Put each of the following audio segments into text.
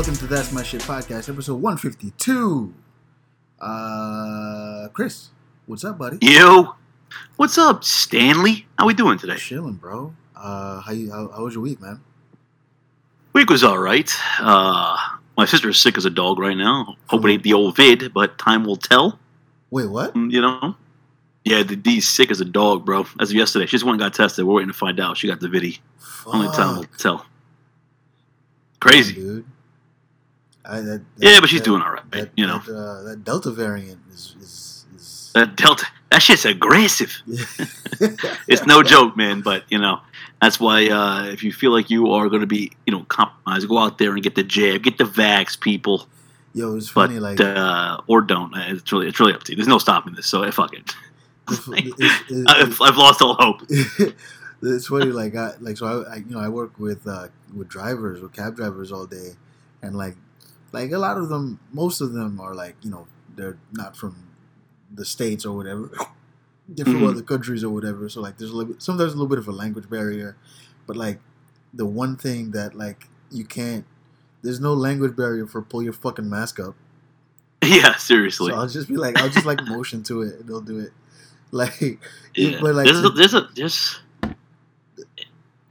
welcome to That's My Shit podcast, episode 152. Uh, Chris, what's up, buddy? Yo, what's up, Stanley? How we doing today? Chilling, bro. Uh, how you? How, how was your week, man? Week was all right. Uh, my sister is sick as a dog right now. Hope it ain't the old vid, but time will tell. Wait, what? Mm, You know? Yeah, the D's sick as a dog, bro. As of yesterday, she just went and got tested. We're waiting to find out. She got the viddy. Only time will tell. Crazy. dude. I, that, Yeah, but she's that- doing all right. You know, that, uh, that Delta variant is is. is that Delta, that shit's aggressive. It's no joke, man. But you know, that's why uh, if you feel like you are going to be, you know, compromised, go out there and get the jab, get the vax, people. Yo, it's But funny. like uh, or don't. It's really, it's really up to you. There's no stopping this. So eh, fuck it. it's- it- I've, I've lost all hope. it's funny like I like so I, I you know I work with uh with drivers with cab drivers all day and like like a lot of them most of them are like you know they're not from the states or whatever they're from Mhm. other countries or whatever so like there's a little bit sometimes a little bit of a language barrier but like the one thing that like you can't there's no language barrier for pull your fucking mask up Yeah, seriously. so I'll just be like I'll just like motion to it and they'll do it like yeah. but like there's, a, there's a there's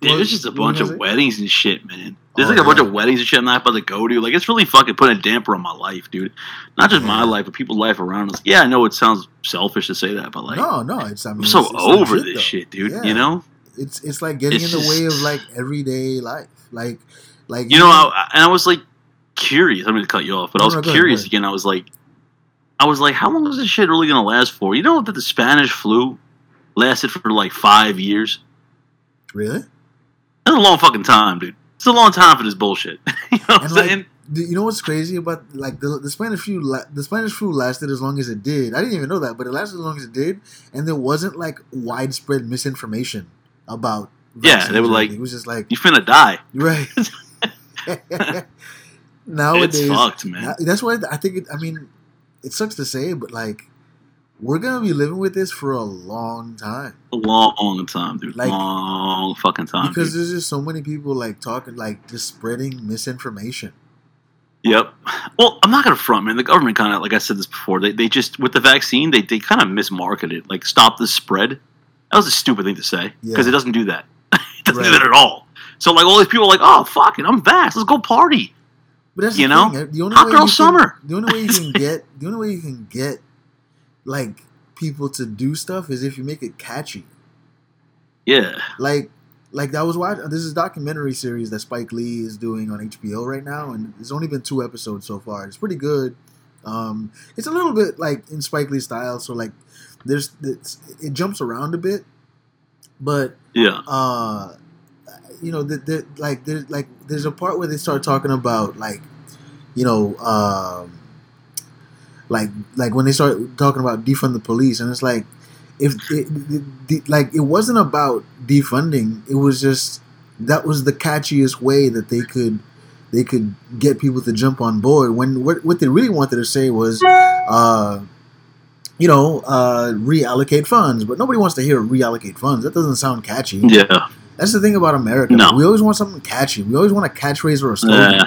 What- there's just a what were you bunch of weddings and shit, man. There's Oh, like a bunch of weddings and shit I'm not about to go to. Like it's really fucking putting a damper on my life, dude. Not just my life, but people's life around us. Yeah, I know it sounds selfish to say that, but like no no it's I mean, I'm so it's- it's over this though. shit, dude. Yeah. You know? it's it's like getting It's in the way of like everyday life like like You know, I, and I was like curious. I'm going to cut you off, but No, I was no, curious ahead. again. I was like, I was like, how long is this shit really going to last for? You know that the Spanish flu lasted for like five years. really That's a long fucking time, dude. It's a long time for this bullshit. you know what I'm like, saying? You know what's crazy about like the, the Spanish flu? la- The Spanish flu lasted as long as it did. I didn't even know that, but it lasted as long as it did, and there wasn't like widespread misinformation about. Yeah, they were like- it was just like You finna die. right. Nowadays, it's fucked, man. that's why I think. It, I mean, it sucks to say, but like, we're gonna be living with this for a long time. a long long time, dude. Like- long fucking time. because dude. there's just so many people like talking like just spreading misinformation Yep. Well, I'm not gonna front, man. The government kind of, like I said this before, they, they just with the vaccine, they, they kind of mismarketed it, like stop the spread. That was a stupid thing to say because Yeah. it doesn't do that. it doesn't do Right. that at all. So like all these people are like, oh fuck it, I'm vax. Let's go party. but that's You know? thing, eh, the only Hot way girl can- summer. the only way you can get the only way you can get like people to do stuff is if you make it catchy Yeah. like like that was why this is a documentary series that Spike Lee is doing on HBO right now and it's only been two episodes so far it's pretty good um it's a little bit like in Spike Lee style so like there's it's, it jumps around a bit but Yeah. uh you know the, like there's like there's a part where they start talking about like you know um like like when they start talking about defund the police and it's like if it, it, like it wasn't about defunding it was just that was the catchiest way that they could they could get people to jump on board when what, what they really wanted to say was uh you know uh reallocate funds but nobody wants to hear reallocate funds that doesn't sound catchy Yeah. that's the thing about America. No. We always want something catchy. We always want a catchphrase or a slogan. Uh,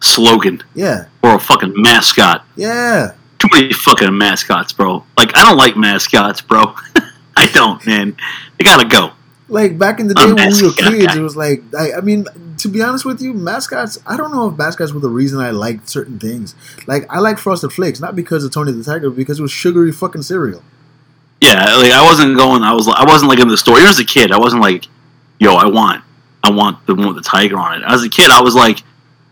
slogan yeah, or a fucking mascot. yeah. Too many fucking mascots, bro. Like I don't like mascots, bro. I don't, man. They gotta go. Like back in the day when we were kids, it was like I, I mean, to be honest with you, mascots. I don't know if mascots were the reason I liked certain things. Like I like Frosted Flakes, not because of Tony the Tiger, but because it was sugary fucking cereal. Yeah, like I wasn't going. I was. I wasn't like in the store. Even as a kid, I wasn't like, "Yo, I want, I want the one with the tiger on it." As a kid, I was like,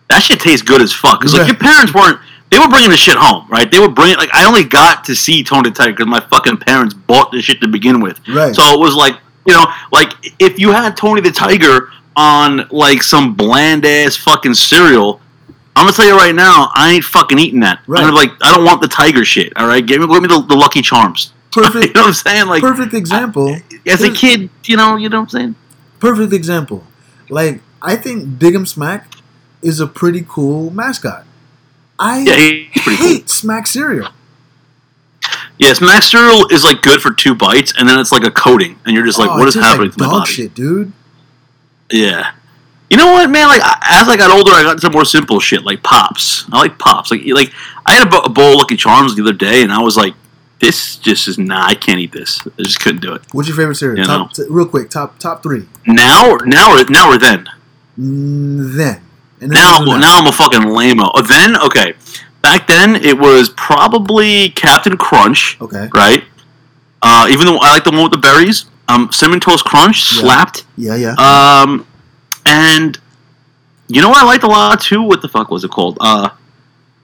"That shit tastes good as fuck." Because like your parents weren't. They were bringing the shit home, right? They were bringing. Like I only got to see Tony the Tiger because my fucking parents bought the shit to begin with. Right. So it was like, you know, like if you had Tony the Tiger on like some bland ass fucking cereal. I'm gonna tell you right now, I ain't fucking eating that. Right. I'm like, I don't want the tiger shit. All right, give me, give me the, the Lucky Charms. Perfect. you know what I'm saying? Like, perfect example. as a kid, you know, you know what I'm saying? Perfect example. Like I think Dig 'Em Smack is a pretty cool mascot. I Yeah, pretty cool. hate Smack cereal. Yes, Smack cereal is like good for two bites, and then it's like a coating, and you're just like, Oh, what is happening like to my dog body? shit, dude. Yeah, You know what, man? Like as I got older, I got into more simple shit like pops. I like pops. Like like I had a, bo- a bowl of Lucky Charms the other day, and I was like, "This just is nah. I can't eat this. I just couldn't do it." What's your favorite cereal? You top, t- real quick, top top three. Now, or now, or now, or then. Then. And Now, we'll now I'm a fucking lameo. Oh, then, okay. Back then, it was probably Captain Crunch, Okay. right? Uh, even though I like the one with the berries, um, cinnamon toast crunch Yeah. slapped. Yeah, yeah. Um, and you know what I liked a lot too? What the fuck was it called? Uh,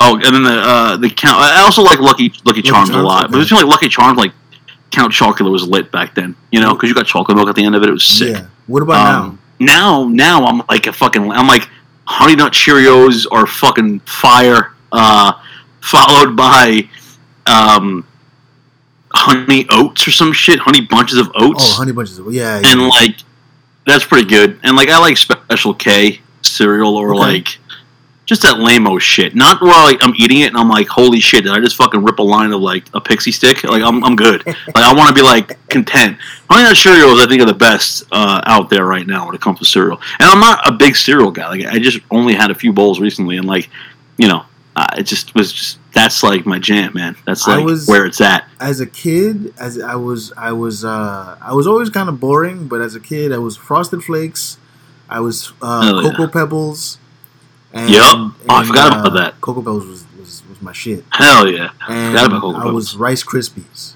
oh, and then the uh, the count. I also like Lucky Lucky Charms, a Charms, lot, but okay. it seemed like Lucky Charms like Count Chocula was lit back then. You know, because you got chocolate milk at the end of it. It was sick. Yeah. What about Um, now, now I'm like a fucking. I'm like Honey Nut Cheerios are fucking fire. Uh, followed by um, Honey Oats or some shit. Honey bunches of oats Oh, honey bunches. Of, yeah, yeah. and like that's pretty good. And like I like Special K cereal or Okay. like just that lameo shit. Not where like I'm eating it and I'm like, holy shit, did I just fucking rip a line of like a pixie stick? Like I'm, I'm good. like I want to be like content. Honey Nut Cheerios, I think are the best uh, out there right now when it comes to cereal. And I'm not a big cereal guy. Like I just only had a few bowls recently, and like you know, uh, it just was just that's like my jam, man. That's like was- where it's at. as a kid, as I was, I was, uh, I was always kind of boring. But as a kid, I was Frosted Flakes. I was uh, Oh, yeah. Cocoa Pebbles. And, Yup. Oh, I forgot uh, about that. Cocoa Pebbles was, was, was my shit. Hell yeah. And Forgot about Cocoa I was Rice Krispies.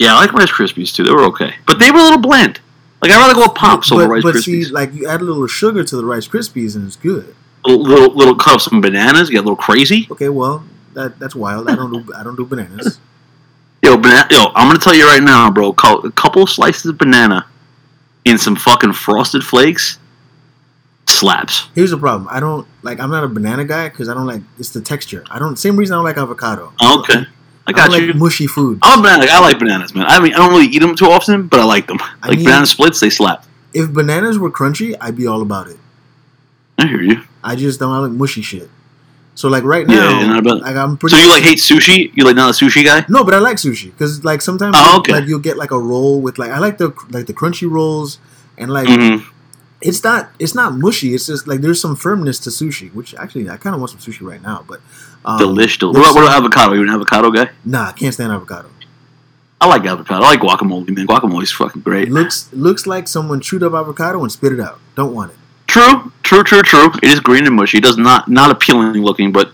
Yeah, I like Rice Krispies too. They were okay, but they were a little bland. Like I'd rather go with pops but, over Rice but Krispies. see, like you add a little sugar to the Rice Krispies, and it's good. little, little little cut of some bananas. Get a little crazy. Okay, well, that that's wild. I don't do I don't do bananas. Yo, banana. Yo, I'm gonna tell you right now, bro. A couple slices of banana in some fucking frosted flakes slaps. Here's the problem. I don't like. I'm not a banana guy because I don't like. It's the texture. I don't. Same reason I don't like avocado. Oh, Okay, I I got don't you. like mushy food. I'm a banana. I like bananas, man. I mean, I don't really eat them too often, but I like them. I Like need- banana splits, they slap. If bananas were crunchy, I'd be all about it. I hear you. I just don't I like mushy shit. So like right now, not about- like I'm pretty. So you like hate sushi? You like not a sushi guy? No, but I like sushi because like sometimes Oh, okay. like you'll get like a roll with like I like the like the crunchy rolls and like hmm it's not it's not mushy. It's just like there's some firmness to sushi, which actually I kind of want some sushi right now. But um, Delish. Del- what, what about avocado? You an avocado guy? Nah, I can't stand avocado. I like avocado. I like guacamole, man. Guacamole's fucking great. It looks looks like someone chewed up avocado and spit it out. Don't want it. True, true, true, true. It is green and mushy. It does not not appealing looking, but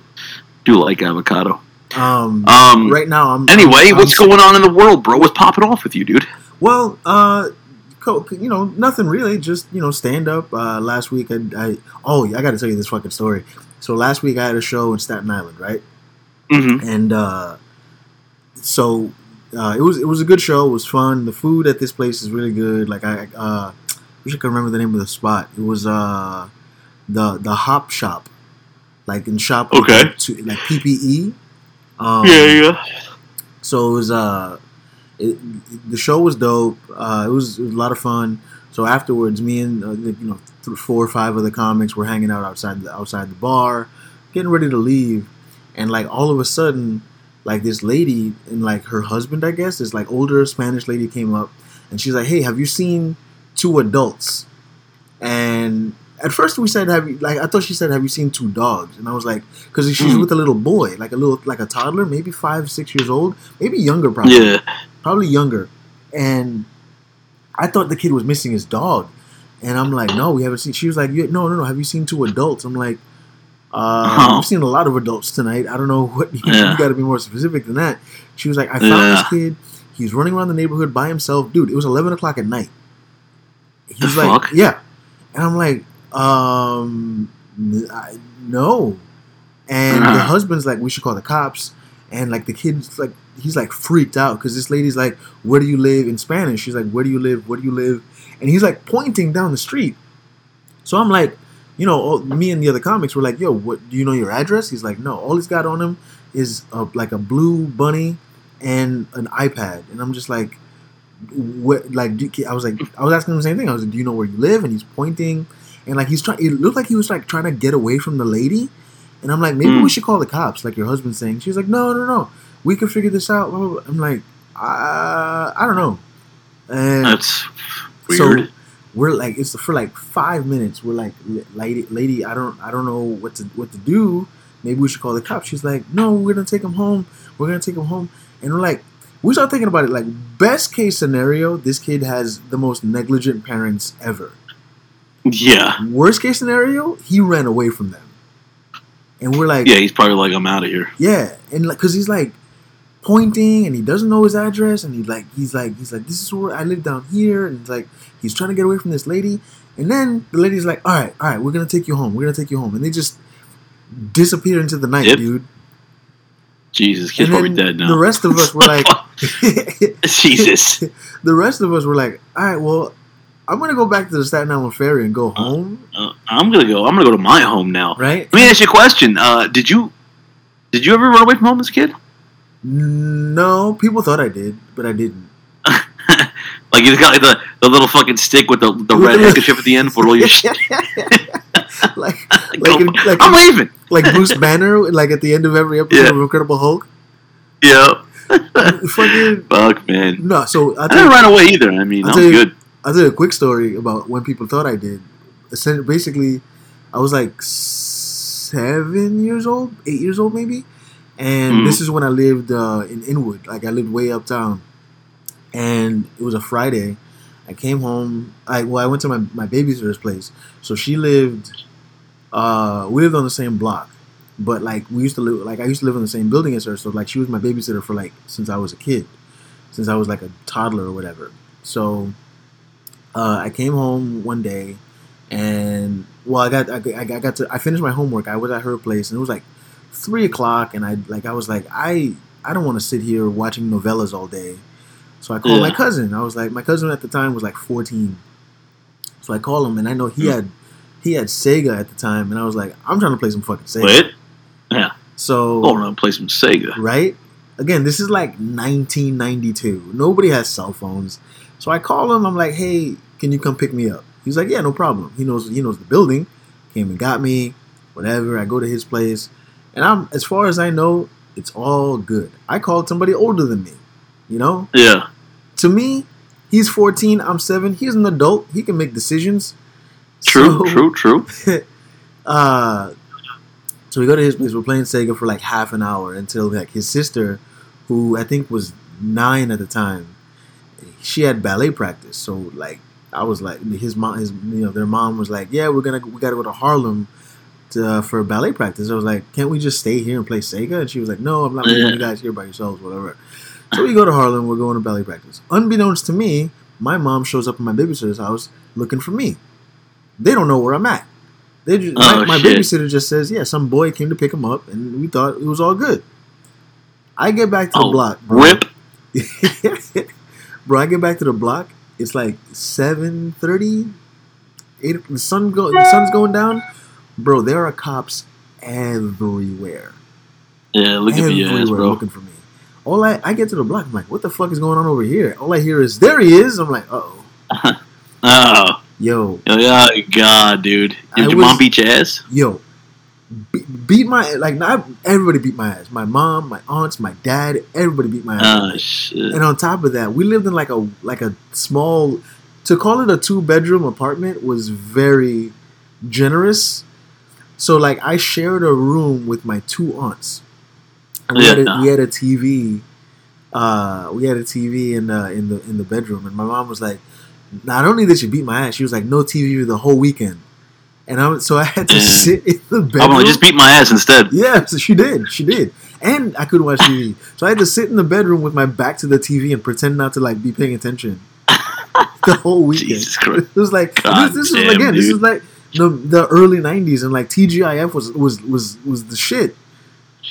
do like avocado. Um, Um. right now I'm Anyway, I'm- what's going on in the world, bro? What's popping off with you, dude? Well, uh, you know, nothing really. Just you know, stand up. Uh, last week, I, I oh, I got to tell you this fucking story. So last week I had a show in Staten Island, right? Mm-hmm. And uh, so uh, it was it was a good show. It was fun. The food at this place is really good. Like I uh, wish I could remember the name of the spot. It was uh, the the Hop Shop, like in shop. Okay. like, to- like PPE. Um, yeah. so it was uh, it, the show was dope. Uh, it was it was a lot of fun. So afterwards, me and uh, the, you know th- four or five other comics were hanging out outside the outside the bar, getting ready to leave, and like all of a sudden, like this lady and like her husband, I guess, this like older Spanish lady came up, and she's like, "Hey, have you seen two adults?" And at first we said, "Have you like?" I thought she said, "Have you seen two dogs?" And I was like, because she's Mm. with a little boy, like a little like a toddler, maybe five, six years old, maybe younger, probably Yeah. Probably younger. And I thought the kid was missing his dog. And I'm like, no, we haven't seen. She was like, no, no, no. Have you seen two adults? I'm like, uh, Oh. I've seen a lot of adults tonight. I don't know what you, Yeah. got to be more specific than that. She was like, I found Yeah. this kid. He's running around the neighborhood by himself, dude. It was 11 o'clock at night. He's The like, fuck? yeah, and I'm like, um, I, no. And the Uh-huh. husband's like, we should call the cops. And like the kid's like, he's like freaked out because this lady's like, where do you live in Spanish? She's like, where do you live? Where do you live? And he's like pointing down the street. So I'm like, you know, me and the other comics were like, yo, what? Do you know your address? He's like, no. All he's got on him is a, like a blue bunny and an iPad. And I'm just like, what? Like, do, I was like, I was asking him the same thing. I was like, do you know where you live? And he's pointing, and like he's trying. It looked like he was like trying to get away from the lady. And I'm like, maybe Mm. we should call the cops, like your husband's saying. She's like, no, no, no, we can figure this out. I'm like, uh, I don't know. And That's weird. so we're like it's for like five minutes. We're like, lady, lady, I don't, I don't know what to what to do. Maybe we should call the cops. She's like, no, we're gonna take him home. We're gonna take him home. And we're like, we start thinking about it. Like best case scenario, this kid has the most negligent parents ever. Yeah. Worst case scenario, he ran away from them. And we're like, Yeah, he's probably like, I'm out of here. yeah, and like, cause he's like pointing, and he doesn't know his address, and he like, he's like, he's like, this is where I live down here, and it's like, he's trying to get away from this lady, and then the lady's like, all right, all right, we're gonna take you home, we're gonna take you home, and they just disappear into the night, Yep. dude. Jesus, kid's probably dead now. The rest of us were like, Jesus. the rest of us were like, all right, well, I'm gonna go back to the Staten Island ferry and go home, Uh, I'm gonna go. I'm gonna go to my home now. right? Let me ask you a question. Uh, did you did you ever run away from home as a kid? No, people thought I did, but I didn't. Like you got like the, the little fucking stick with the, the red handkerchief at the end for all your shit. like, Go- like, in- like, I'm in- leaving. like Bruce Banner, like at the end of every episode Yeah. of Incredible Hulk. Yeah. Fucking Fuck man. no. So I didn't run away either. I mean, tell you- good. I'll tell you a quick story about when people thought I did. Basically, I was like seven years old, eight years old maybe, and Mhm. this is when I lived uh, in Inwood. Like I lived way uptown, and it was a Friday. I came home. I well, I went to my my babysitter's place. So she lived. Uh, we lived on the same block, but like we used to live. Like I used to live in the same building as her. So like she was my babysitter for like since I was a kid, since I was like a toddler or whatever. So uh, I came home one day, and well, I got I, I got to I finished my homework. I was at her place, and it was like three o'clock, and I like I was like I I don't want to sit here watching novellas all day. So I called my cousin. I was like, my cousin at the time was like 14. So I called him, and I know he Hmm. had he had Sega at the time, and I was like, I'm trying to play some fucking Sega. Wait. Yeah. So around and play some Sega. right? Again, this is like 1992. Nobody has cell phones. So I call him. I'm like, "Hey, can you come pick me up?" He's like, "Yeah, no problem." He knows he knows the building. Came and got me. Whatever. I go to his place, and I'm as far as I know, it's all good. I called somebody older than me. You know, Yeah. to me, he's 14. I'm seven. He's an adult. He can make decisions. True. So- true. True. uh, so we go to his place. We're playing Sega for like half an hour until like his sister, who I think was nine at the time, she had ballet practice. So like I was like his mom, his you know their mom was like, yeah, we're gonna we gotta go to Harlem. To, uh, for ballet practice, I was like, "Can't we just stay here and play Sega?" And she was like, "No, I'm not leaving you guys here by yourselves, whatever." So we go to Harlem. We're going to ballet practice. Unbeknownst to me, my mom shows up at my babysitter's house looking for me. They don't know where I'm at. They just, Oh, my, my babysitter just says, "Yeah, some boy came to pick him up, and we thought it was all good." I get back to the Oh, block, bro. Rip. bro, I get back to the block. It's like seven thirty. Eight. The sun go. The sun's going down, bro. There are cops everywhere Yeah. Look at me, everywhere bro. looking for me. All I I get to the block, I'm like, what the fuck is going on over here? All I hear is there he is. I'm like, oh, Oh. yo, Oh God, dude. I Did your was- mom beat your ass? yo, Be- beat my like not everybody beat my ass. My mom, my aunts, my dad, everybody beat my ass. Oh shit. and on top of that, we lived in like a like a small. To call it a two bedroom apartment was very generous. So like I shared a room with my two aunts. And we, Yeah, had a, nah. we had a TV. Uh, we had a TV in the in the in the bedroom, and my mom was like, "Not only did she beat my ass, she was like, no TV the whole weekend." And I was, so I had to sit in the I'm bedroom. gonna just beat my ass instead. Yeah, so she did. She did. And I couldn't watch TV. So I had to sit in the bedroom with my back to the TV and pretend not to like be paying attention. the whole weekend. Jesus Christ. It was like God this, this is damn, again, this is like the the early nineties and like TGIF was was was was the shit.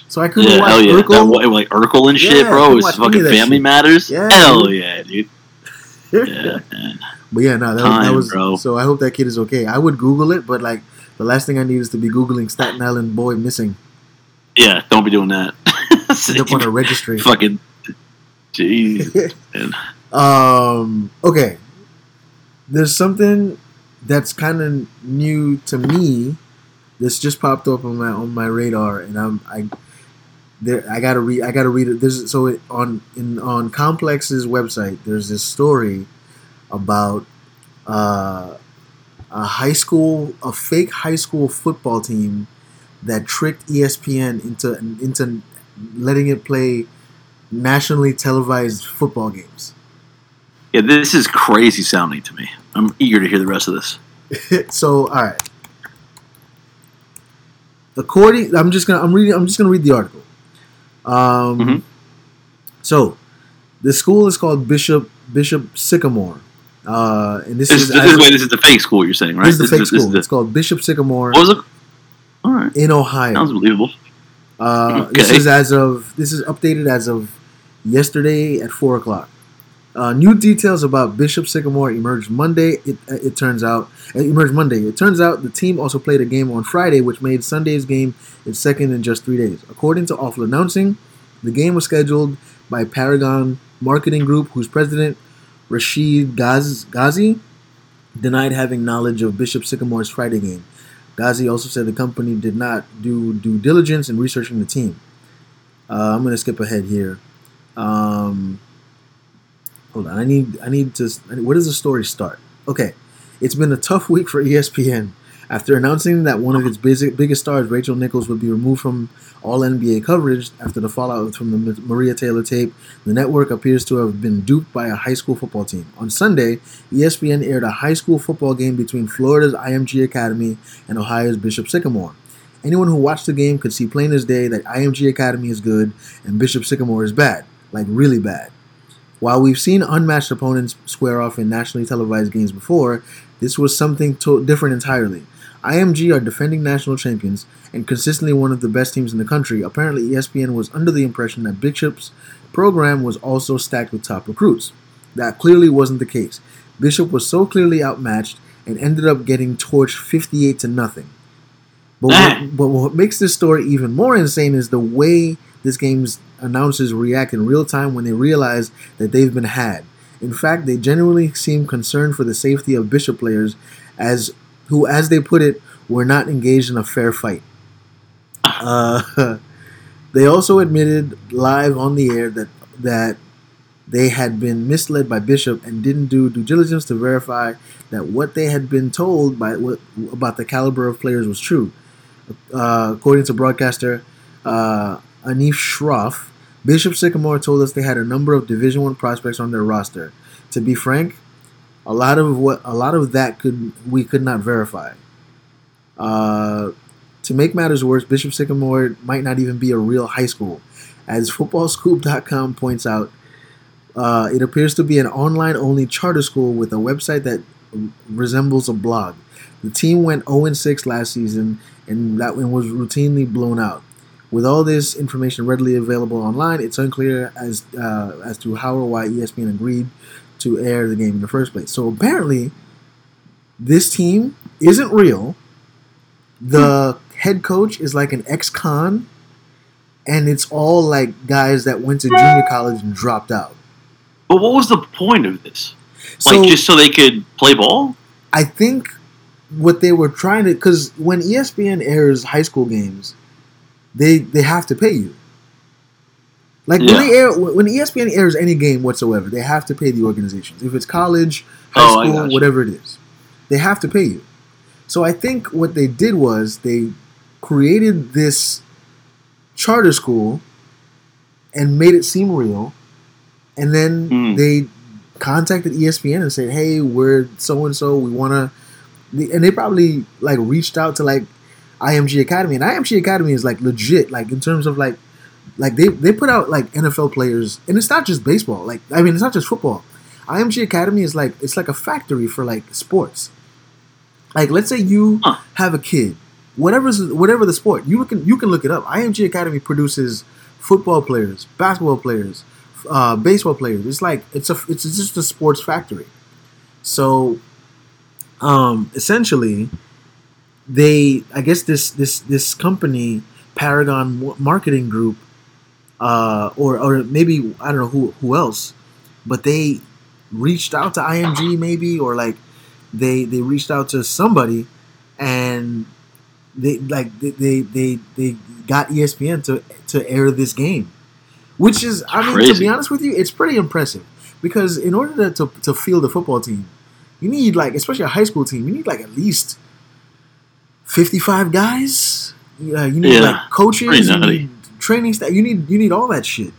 So I couldn't Yeah, watch hell yeah. Urkel. wa- like Urkel and shit, I bro. watch any fucking Family shit. Matters. Yeah, hell dude. yeah, dude. Yeah. But yeah, no, that, was- that was so I hope that kid is okay. I would Google it, but like the last thing I need is to be Googling Staten Island boy missing. yeah. Don't be doing that. End up on a registry. fucking. Jeez. Um. Okay. There's something that's kind of new to me. This just popped up on my on my radar, and I'm I. There, I gotta read. I gotta read it. There's so it, on in on Complex's website. There's this story about uh, a high school, a fake high school football team that tricked ESPN into into letting it play nationally televised football games. Yeah, this is crazy sounding to me. I'm eager to hear the rest of this. so, all right. According, I'm just gonna, I'm reading, I'm just gonna read the article. Um, Mhm. so the school is called Bishop Bishop Sycamore, uh, and this, This, is, is, this is wait, this is the fake school you're saying, right? this is the This fake this is school. the- it's called Bishop Sycamore what was it? All right, in Ohio. sounds believable. Uh, This is as of this is updated as of yesterday at four o'clock. Uh, new details about Bishop Sycamore emerged Monday. It, uh, it turns out it emerged Monday. It turns out the team also played a game on Friday, which made Sunday's game its second in just three days. According to Awful Announcing, the game was scheduled by Paragon Marketing Group, whose president Rashid Ghazi denied having knowledge of Bishop Sycamore's Friday game. Ghazi also said the company did not do due diligence in researching the team. Uh, I'm gonna skip ahead here. Um, hold on, I need I need to. Where does the story start? Okay, it's been a tough week for ESPN after announcing that one of its basic, biggest stars, Rachel Nichols, would be removed from all NBA coverage after the fallout from the Maria Taylor tape. The network appears to have been duped by a high school football team. On Sunday, ESPN aired a high school football game between Florida's IMG Academy and Ohio's Bishop Sycamore. Anyone who watched the game could see plain as day that IMG Academy is good and Bishop Sycamore is bad, like really bad. While we've seen unmatched opponents square off in nationally televised games before, this was something to- different entirely. IMG are defending national champions and consistently one of the best teams in the country. Apparently, ESPN was under the impression that Bishop's program was also stacked with top recruits. That clearly wasn't the case. Bishop was so clearly outmatched and ended up getting torched 58 to nothing. But Ah. what, but what makes this story even more insane is the way this game's announcers react in real time when they realize that they've been had. In fact, they generally seem concerned for the safety of Bishop players, as who, as they put it, were not engaged in a fair fight. Uh, they also admitted live on the air that that they had been misled by Bishop and didn't do due diligence to verify that what they had been told by what, about the caliber of players was true. Uh, according to broadcaster uh, Anish Shroff, Bishop Sycamore told us they had a number of Division One prospects on their roster. To be frank, a lot of what a lot of that could we could not verify. Uh, to make matters worse, Bishop Sycamore might not even be a real high school. As FootballScoop.com points out, uh, it appears to be an online only charter school with a website that resembles a blog. The team went 0 6 last season and that one was routinely blown out. With all this information readily available online, it's unclear as uh, as to how or why ESPN agreed to air the game in the first place. So apparently, this team isn't real. The head coach is like an ex-con, and it's all like guys that went to junior college and dropped out. But what was the point of this? So Like just so they could play ball? I think what they were trying to because when ESPN airs high school games, they they have to pay you. Like when they air when ESPN airs any game whatsoever, they have to pay the organizations. If it's college, high Oh, school, whatever it is, they have to pay you. So I think what they did was they created this charter school and made it seem real, and then Hmm. they contacted ESPN and said, "Hey, we're so and so. We want to," and they probably like reached out to like IMG Academy, and IMG Academy is like legit, like in terms of like, like they they put out like NFL players, and it's not just baseball. Like I mean, it's not just football. IMG Academy is like it's like a factory for like sports. Like let's say you Huh. have a kid, whatever's whatever the sport, you can you can look it up. IMG Academy produces football players, basketball players, uh, baseball players. It's like it's a it's just a sports factory. So, um, essentially, they I guess this this this company Paragon Marketing Group, uh, or or maybe I don't know who who else, but they reached out to IMG maybe or like they they reached out to somebody and they like they they they, they got ESPN to to air this game, which is I mean to be honest with you, it's pretty impressive. Because in order to to, to field a football team, You need like, especially a high school team, you need like at least fifty-five guys. Yeah, you need Yeah, like coaches, pretty you need training staff. You need you need all that shit.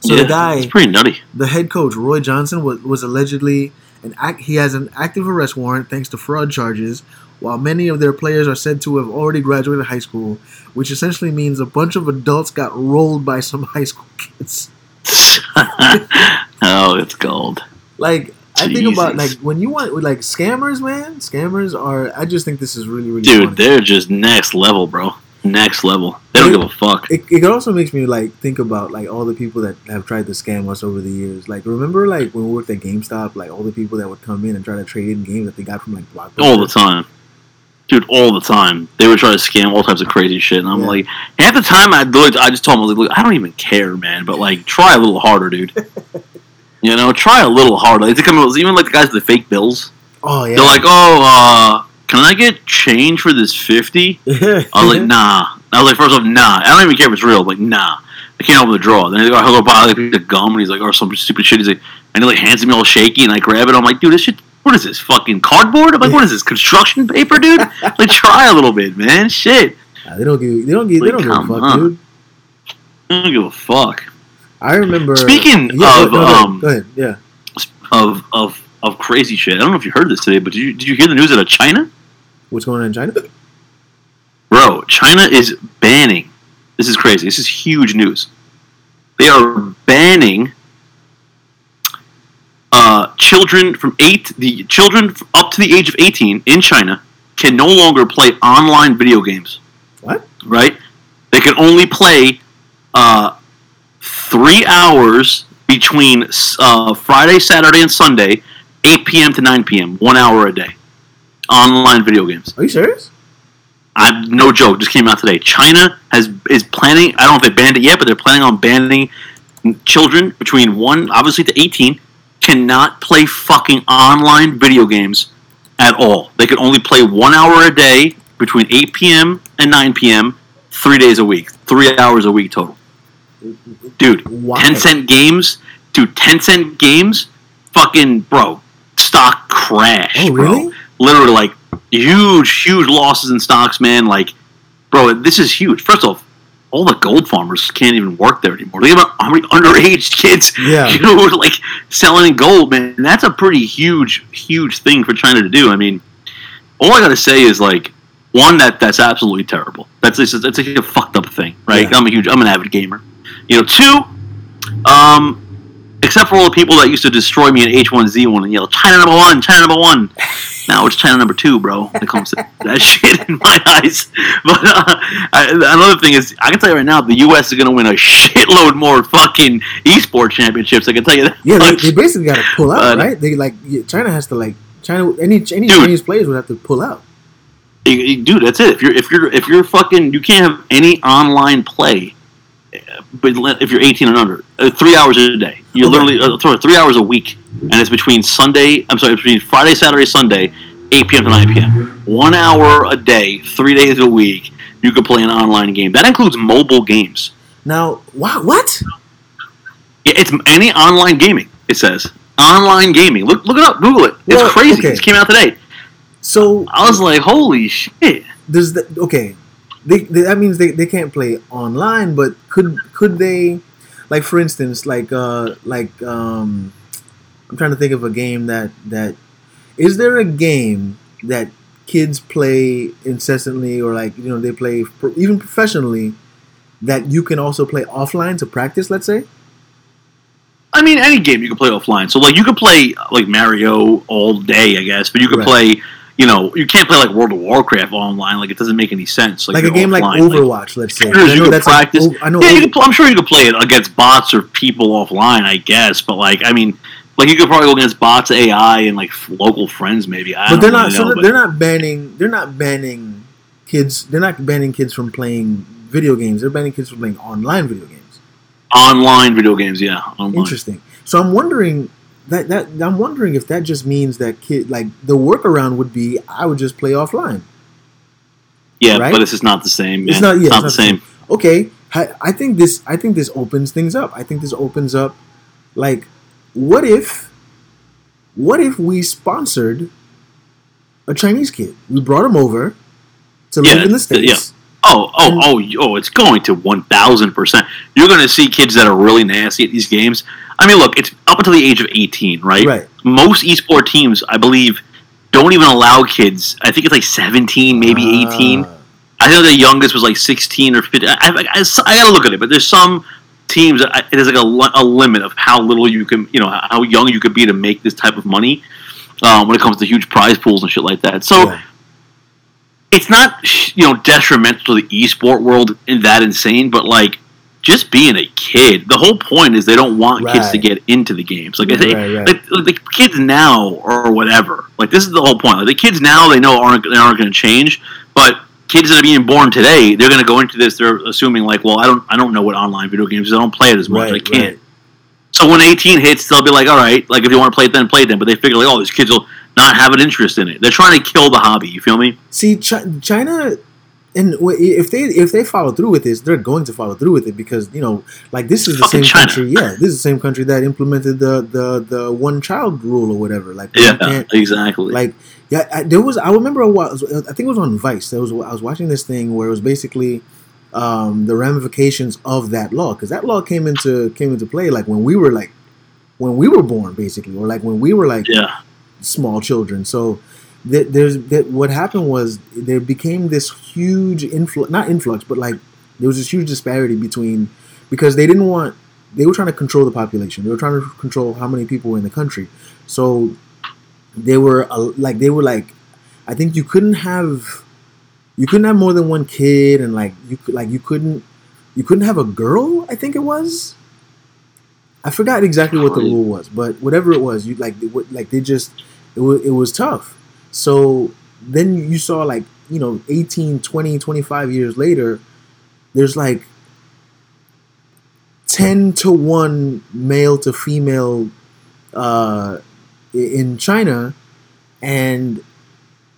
So yeah, the guy, it's pretty nutty. the head coach Roy Johnson was, was allegedly an act. He has an active arrest warrant thanks to fraud charges. While many of their players are said to have already graduated high school, which essentially means a bunch of adults got rolled by some high school kids. oh, it's gold. Like I think about like when you want like scammers, man. Scammers are. I just think this is really really Dude, funny. they're just next level, bro. Next level. They don't Dude. give a fuck. It, it also makes me like think about like all the people that have tried to scam us over the years. Like remember like when we worked at GameStop, like all the people that would come in and try to trade in games that they got from like Blockbuster. All the time. Dude, all the time. They would try to scam all types of crazy shit. And I'm Yeah. like, half the time I looked, I just told them, like, look, I don't even care, man. But like, try a little harder, dude. you know, try a little harder. Like, they come, even like the guys with the fake bills. Oh yeah. They're like, oh, uh, can I get change for this 50? I was like, nah. I was like, first off, nah. I don't even care if it's real. I'm like, nah. I can't open the drawer. Then I go, go buy like the gum, and he's like, or some stupid shit. He's like, and he like hands me all shaky, and I grab it. I'm like, dude, this shit. What is this? Fucking cardboard? I'm like, what is this? Construction paper, dude? like, try a little bit, man. Shit. Nah, they don't give. They don't give. They don't give a fuck, on. dude. I don't give a fuck. I remember. Speaking Yeah, of, go ahead, um, go ahead. Yeah. Of of of crazy shit. I don't know if you heard this today, but did you did you hear the news out of China? What's going on in China? Bro, China is banning. This is crazy. This is huge news. They are banning uh, children from eight. The children up to the age of eighteen in China can no longer play online video games. What? Right? They can only play uh, three hours between uh, Friday, Saturday, and Sunday, eight p.m. to nine p.m. One hour a day. Online video games. Are you serious? I'm no joke. Just came out today. China has is planning. I don't know if they banned it yet, but they're planning on banning children between one, obviously, to eighteen, cannot play fucking online video games at all. They can only play one hour a day between eight p.m. and nine p.m. Three days a week, three hours a week total. Dude, Why? Tencent games, dude. Tencent games, fucking bro. Stock crash, Oh, bro literally like huge, huge losses in stocks, man. Like, bro, this is huge. First off, all the gold farmers can't even work there anymore. Think about how many underage kids, Yeah. you know, like selling gold, man. That's a pretty huge, huge thing for China to do. I mean, all I gotta say is like, one that that's absolutely terrible. That's just, that's a fucked up thing, right? Yeah. I'm a huge, I'm an avid gamer. You know, two, um, except for all the people that used to destroy me in H1Z1 and yell, China number one, China number one. Now it's China number two, bro, when it comes to that shit in my eyes. But uh, I, another thing is, I can tell you right now, the U.S. is going to win a shitload more fucking esports championships. I can tell you that. Yeah, they, they basically got to pull out, But- right? They like China has to like China. Any any Dude. Chinese players would have to pull out. Dude, that's it. If you're if you're if you're fucking, you can't have any online play. But if you're 18 and under, uh, three hours a day, you're Okay. literally uh, three hours a week, and it's between Sunday. I'm sorry, it's between Friday, Saturday, Sunday, 8 p.m. to 9 p.m. One hour a day, three days a week. You can play an online game. That includes mobile games. Now, wow, what? Yeah, It's any online gaming. It says online gaming. Look look it up. Google it. It's Well, crazy. okay. It came out today. So I was like, holy shit. does that okay? They, they, that means they, they can't play online, but could could they, like for instance, like uh like um, I'm trying to think of a game that that is there a game that kids play incessantly or like you know they play pro- even professionally that you can also play offline to practice. Let's say. I mean, any game you can play offline. So, like, you could play like Mario all day, I guess, but you could Right. play. You know, you can't play like World of Warcraft online. Like, it doesn't make any sense. like a you're game like offline. Overwatch, let's say. you know like practice. o- I know. yeah, you pl- I'm sure you could play it against bots or people offline, I guess. But like, I mean, like you could probably go against bots, AI, and like local friends, maybe. I but they're really not. know, so but- they're not banning. They're not banning kids. They're not banning kids from playing video games. They're banning kids from playing online video games. online video games. Yeah, online. Interesting. So I'm wondering that that I'm wondering if that just means that kid like the workaround would be I would just play offline. Yeah, right? but this is not the same. It's not- yeah, It's not it's the not same. Okay, I I think this I think this opens things up. I think this opens up like what if what if we sponsored a Chinese kid? We brought him over to live in the states. yeah. Oh, oh, oh, oh! It's going to one thousand percent. You're going to see kids that are really nasty at these games. I mean, look, it's up until the age of eighteen, right? Right. Most esports teams, I believe, don't even allow kids. I think it's like seventeen, maybe eighteen. Ah, I know the youngest was like sixteen or fifteen. I, I, I, I got to look at it, but there's some teams that I- there's like a, a limit of how little you can, you know, how young you could be to make this type of money um, when it comes to huge prize pools and shit like that. So yeah. It's not you know detrimental to the esport world in that insane, but like just being a kid, the whole point is they don't want kids to get into the games. Like I think, Right, right. like, like the kids now or whatever. Like this is the whole point. Like the kids now, they know aren't they aren't going to change, but kids that are being born today, they're going to go into this. They're assuming like, well, I don't I don't know what online video games. is. I don't play it as much. Right, I can't. So when 18 hits, they'll be like, all right, like if you want to play it, then play it then. But they figure like, oh, these kids will not have an interest in it. They're trying to kill the hobby. You feel me? See, Chi- China, and if they if they follow through with this, they're going to follow through with it because you know, like this is the Fucking same China. country. Yeah, this is the same country that implemented the the the one child rule or whatever. Like, Yeah, exactly. like yeah, I, there was. I remember a while. I think it was on Vice. There was. I was watching this thing where it was basically um, the ramifications of that law because that law came into came into play like when we were like when we were born basically or like when we were like yeah, small children. So th- there's that what happened was there became this huge influx, not influx, but like there was this huge disparity between because they didn't want they were trying to control the population. They were trying to control how many people were in the country. So they were uh, like they were like I think you couldn't have you couldn't have more than one kid and like you could like you couldn't you couldn't have a girl. I think it was. I forgot exactly what the rule was, but whatever it was, you like they, like they just it was it was tough. So then you saw like you know 18, 20, 25 years later, there's like ten to one male to female uh, in China, and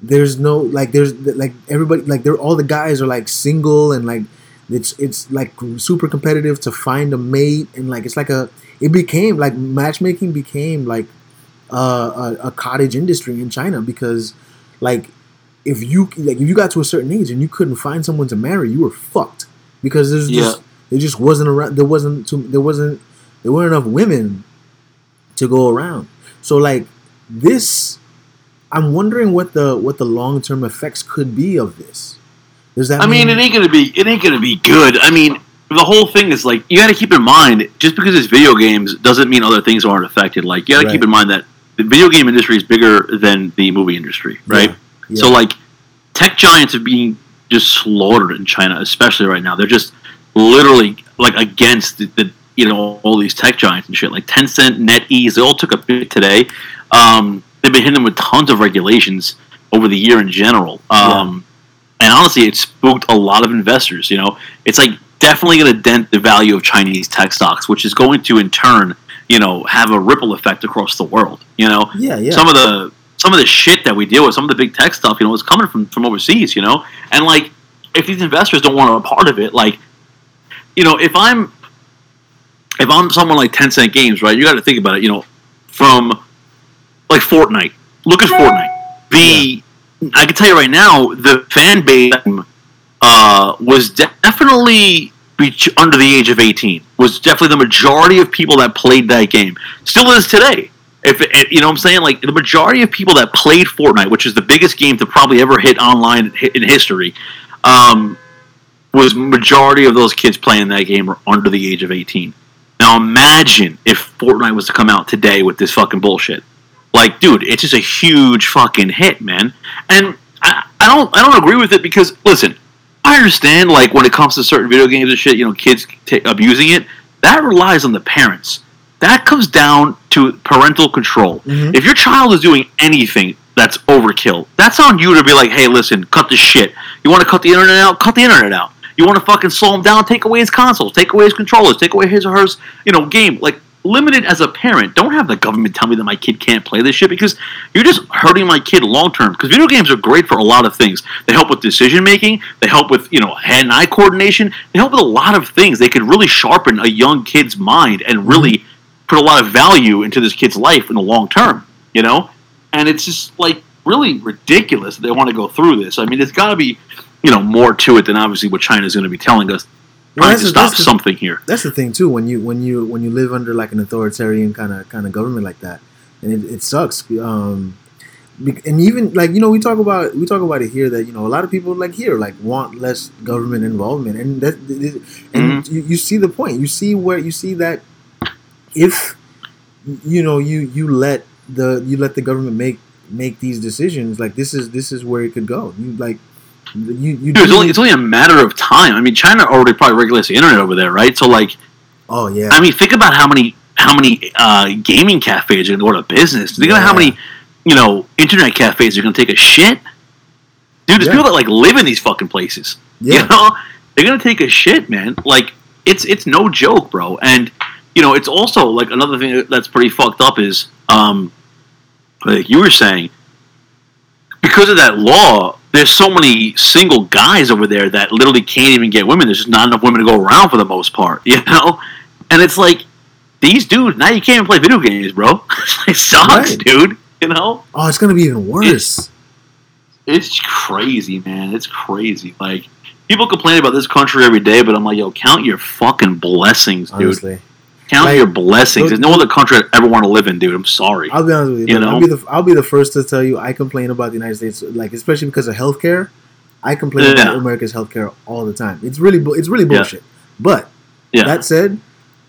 there's no like there's like everybody like they're all the guys are like single and like it's it's like super competitive to find a mate and like it's like a it became like matchmaking became like uh, a, a cottage industry in China because like if you like if you got to a certain age and you couldn't find someone to marry you were fucked because there's just there just wasn't around there wasn't too, there wasn't there weren't enough women to go around. So like this i'm wondering what the what the long-term effects could be of this does that I mean, it ain't gonna be it ain't gonna be good. I mean, the whole thing is like you got to keep in mind just because it's video games doesn't mean other things aren't affected. Like you got to keep in mind that the video game industry is bigger than the movie industry, right? Yeah. So like tech giants are being just slaughtered in China, especially right now. They're just literally like against the, the you know all these tech giants and shit. Like Tencent, NetEase, they all took a bit today. Um, they've been hitting them with tons of regulations over the year in general. Um, And honestly, it spooked a lot of investors. You know, it's like definitely going to dent the value of Chinese tech stocks, which is going to in turn, you know, have a ripple effect across the world. You know, yeah yeah some of the some of the shit that we deal with, some of the big tech stuff, you know, is coming from from overseas, you know, and like if these investors don't want a part of it, like, you know, if I'm if I'm someone like Tencent Games, right, you got to think about it, you know, from like Fortnite. Look at Fortnite. The I can tell you right now, the fan base uh, was definitely under the age of 18. Was definitely the majority of people that played that game. Still is today. If you know what I'm saying, like the majority of people that played Fortnite, which is the biggest game to probably ever hit online in history, um, was majority of those kids playing that game are under the age of 18. Now imagine if Fortnite was to come out today with this fucking bullshit. Like, dude, it's just a huge fucking hit, man. And I, I don't I don't agree with it because listen, I understand like when it comes to certain video games and shit, you know, kids ta abusing it. That relies on the parents. That comes down to parental control. Mhm. If your child is doing anything that's overkill, that's on you to be like, hey, listen, cut the shit. You want to cut the internet out? Cut the internet out. You want to fucking slow him down? Take away his consoles. Take away his controllers. Take away his or her, you know, game. Like, limited as a parent. Don't have the government tell me that my kid can't play this shit because you're just hurting my kid long term. Because video games are great for a lot of things. They help with decision making. They help with you know hand and eye coordination. They help with a lot of things. They could really sharpen a young kid's mind and really mm-hmm. put a lot of value into this kid's life in the long term. You you know, and it's just like really ridiculous that they want to go through this. I mean, there's got to be you know more to it than obviously what China's going to be telling us. Well, Trying that's to the- stop that's the- something here. That's the thing too. When you when you when you live under like an authoritarian kind of kind of government like that, and it, it sucks. Um, and even like you know we talk about we talk about it here that you know a lot of people like here like want less government involvement, and that and Mm-hmm. you, you see the point. You see where you see that if you know you you let the you let the government make make these decisions like this is this is where it could go. You like you you Dude, it's only, it's only a matter of time. I mean, China already probably regulates the internet over there, right? So, like, oh yeah I mean, think about how many how many uh, gaming cafes are going to go out of business. Think about how many you know internet cafes are going to take a shit. Dude, there's Yeah. people that like live in these fucking places. yeah You know, they're gonna take a shit, man. Like it's it's no joke, bro. And you know, it's also like another thing that's pretty fucked up is, um, like you were saying, because of that law, there's so many single guys over there that literally can't even get women. There's just not enough women to go around for the most part, you know. And it's like these dudes now you can't even play video games, bro. it sucks, Right. dude. You know, oh it's gonna be even worse. it's crazy, man. It's crazy. Like people complain about this country every day, but I'm like, yo, count your fucking blessings, dude. honestly. Count Like, your blessings. There's no other country I'd ever want to live in, dude. I'm sorry. I'll be honest with you. You Look, I'll be the I'll be the first to tell you I complain about the United States, like especially because of healthcare. I complain Yeah. about America's healthcare all the time. It's really it's really Yeah. bullshit. But Yeah, that said,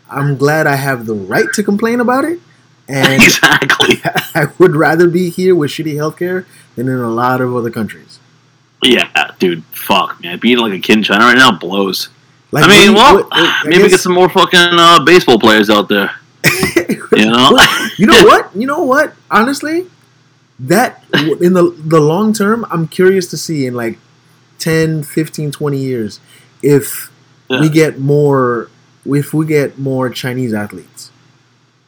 I'm glad I have the right to complain about it, and exactly. I would rather be here with shitty healthcare than in a lot of other countries. Yeah, dude. Fuck, man. Being like a kid in China right now blows. Like, I mean, well, what- I maybe guess- get some more fucking uh, baseball players out there. You know? you know what? You know what? Honestly, that in the the long term, I'm curious to see in like 10, 15, 20 years if Yeah. we get more if we get more Chinese athletes.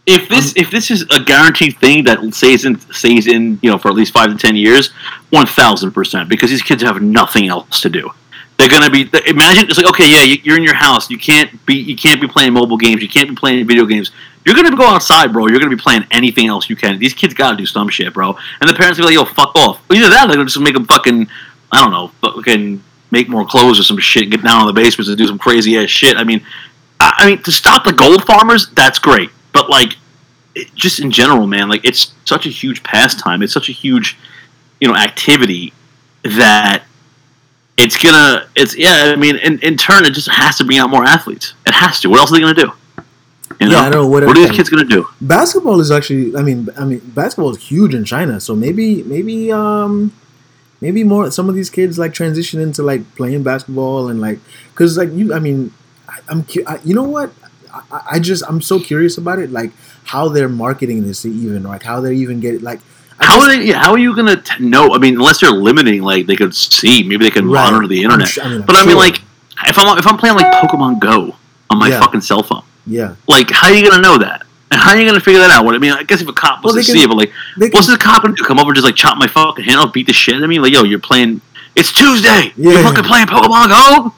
if this if this is a guaranteed thing that stays in stays in you know for at least five to ten years, one thousand percent because these kids have nothing else to do. They're gonna be imagine it's like okay yeah you- you're in your house you can't be you can't be playing mobile games you can't be playing video games. You're gonna go outside bro you're gonna be playing anything else you can. These kids gotta do some shit bro. And the parents are like yo fuck off. Either that or they're gonna just make them fucking I don't know fucking make more clothes or some shit get down in the basements and do some crazy ass shit. I mean I, I mean to stop the gold farmers that's great. But like it, just in general, man, like it's such a huge pastime. It's such a huge, you know, activity that it's gonna. It's yeah. I mean, in, in turn, it just has to bring out more athletes. It has to. What else are they gonna do? You know, Yeah, I know, what- what are these kids gonna do? Basketball is actually I mean I mean basketball is huge in China, so maybe maybe um maybe more some of these kids like transition into like playing basketball and like cuz like you I mean I, I'm I, you know what I, I just I'm so curious about it like how they're marketing this even like how they even get it like How just- are they? How are you gonna t- know? I mean, unless they're limiting, like they could see, maybe they can Right. monitor the I'm internet. I mean, I'm but I mean, like, if I'm if I'm playing like Pokemon Go on my Yeah. fucking cell phone, yeah like, how are you gonna know that? And how are you gonna figure that out? What I mean, I guess if a cop was Well, to see it, but like. they can, What's the cop gonna do? Come over and just like chop my fucking hand off, beat the shit out of me? Like, yo, you're playing. It's Tuesday. You're fucking playing Pokemon Go.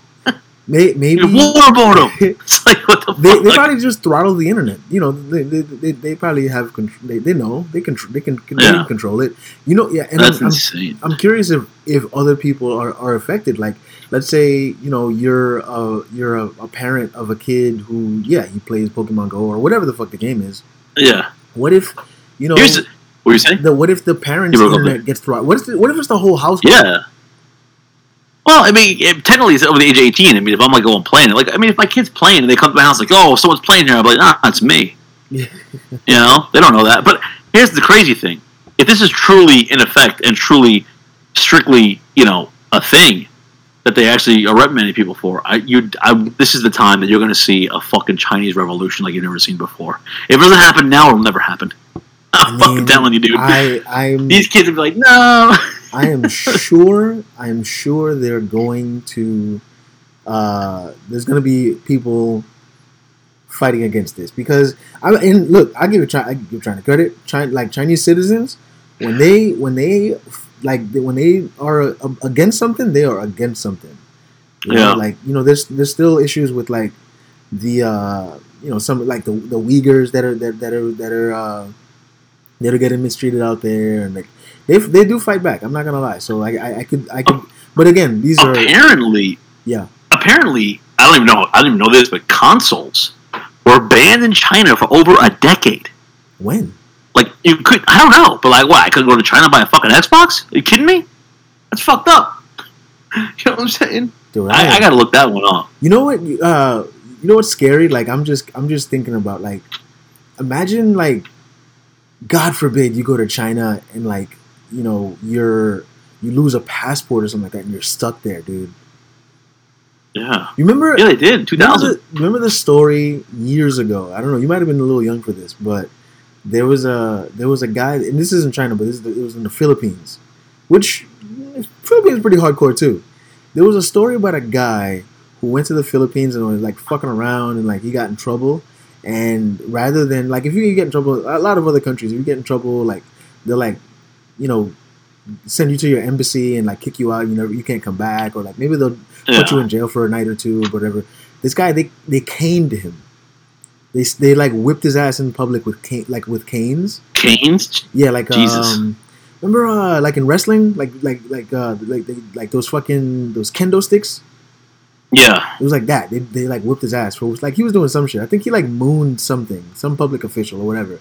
May, maybe You're waterboard him. It's like what the they, they probably just throttle the internet. You know, they they, they, they probably have control. They, they know they can they can, they Yeah. can control it. You know, yeah. And That's I'm, I'm, insane. I'm curious if if other people are, are affected. Like, let's say you know you're a you're a, a parent of a kid who yeah he plays Pokemon Go or whatever the fuck the game is. Yeah. What if you know Here's what you saying? the what if the parents' You internet gets throttled? What if the, what if it's the whole house? Yeah. Well, I mean, it, technically it's over the age of 18. I mean, if I'm like going playing, like, I mean, if my kid's playing and they come to my house like, oh, someone's playing here, I'm like, ah, it's me. You know, they don't know that. But here's the crazy thing: if this is truly in effect and truly, strictly, you know, a thing that they actually are reprimanding people for, I, you, I, this is the time that you're going to see a fucking Chinese revolution like you've never seen before. If it doesn't happen now, it'll never happen. I'm I fucking telling you, dude. I I'm These kids will be like, no. I am sure. I am sure they're going to. Uh, there's going to be people fighting against this because I and look, I give it. Chi- I give trying China credit. China, like Chinese citizens, when they when they like when they are uh, against something, they are against something. You know, Yeah. Like you know, there's there's still issues with like the uh you know some like the the Uyghurs that are that, that are that are uh they're getting mistreated out there, and like they they do fight back. I'm not gonna lie. So like I, I could I could, but again, these are apparently yeah. apparently I don't even know I don't even know this, but consoles were banned in China for over a decade. when Like you could I don't know, but like what? I could go to China and buy a fucking Xbox? Are you kidding me? That's fucked up. You know what I'm saying? dude. I, I gotta look that one up. You know what? Uh, you know what's scary? Like I'm just I'm just thinking about like, imagine like, God forbid you go to China and like you know you're you lose a passport or something like that and you're stuck there, dude. Yeah. You remember? Yeah, they did. Two Remember the, remember the story years ago? I don't know. You might have been a little young for this, but there was a there was a guy, and this isn't China, but this is the, it was in the Philippines, which Philippines is pretty hardcore too. There was a story about a guy who went to the Philippines and was like fucking around, and like he got in trouble. And rather than like if you get in trouble, a lot of other countries, if you get in trouble, like they're like, you know, send you to your embassy and like kick you out. You know, you can't come back, or like maybe they'll put you in jail for a night or two or whatever. This guy, they they caned him. They they like whipped his ass in public with cane, like with canes. Canes. Yeah, like Jesus. um, remember uh, like in wrestling, like like like uh, like they, like those fucking those kendo sticks. Yeah. It was like that. They, they like whipped his ass for like he was doing some shit. I think he like mooned something, some public official or whatever,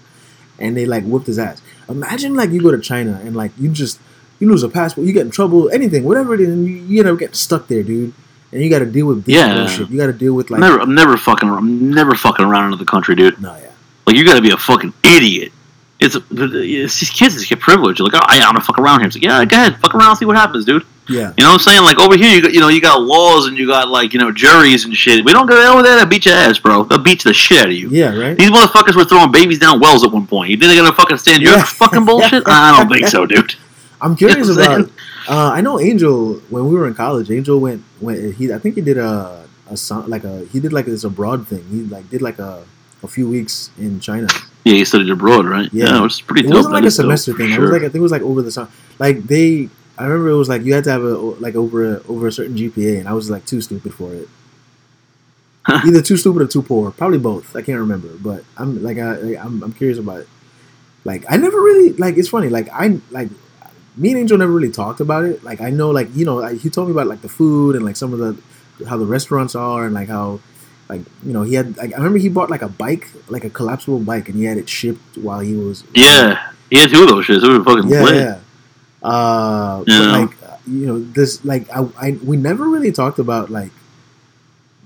and they like whipped his ass. Imagine like you go to China and like you just you lose a passport, you get in trouble, anything, whatever it is, and you, you end up getting stuck there, dude. And you got to deal with this Yeah. bullshit. You got to deal with like I'm never. I'm never fucking. I'm never fucking around another country, dude. no, yeah, Like you got to be a fucking idiot. It's, it's these kids that get privilege. Like, oh, I want to fuck around here. It's like, yeah, go ahead, fuck around, see what happens, dude. yeah, You know what I'm saying? Like over here, you got, you know, you got laws and you got like, you know, juries and shit. We don't go over there. They'll beat your ass, bro. They'll beat the shit out of you. yeah, right. These motherfuckers were throwing babies down wells at one point. You think they're gonna fucking stand your Yeah. fucking bullshit? I don't think so, dude. I'm curious You know about. Uh, I know Angel when we were in college. Angel went went. He I think he did a a song like a he did like this abroad thing. He like did like a a few weeks in China. Yeah, you studied abroad, right? Yeah. it was pretty It dope. wasn't like That a dope, semester for thing. It sure. was like I think it was like over the summer. Like they, I remember it was like you had to have a like over a, over a certain GPA, and I was like too stupid for it. Either too stupid or too poor. Probably both. I can't remember, but I'm like I like, I'm I'm curious about it. Like I never really like. It's funny. Like I like me and Angel never really talked about it. Like I know like you know like, he told me about like the food and like some of the how the restaurants are and like how like you know he had like I remember he bought like a bike like a collapsible bike and he had it shipped while he was yeah, he had two of those shits. They were fucking yeah, lit. yeah. Uh, Yeah. but like you know, this like I, I we never really talked about like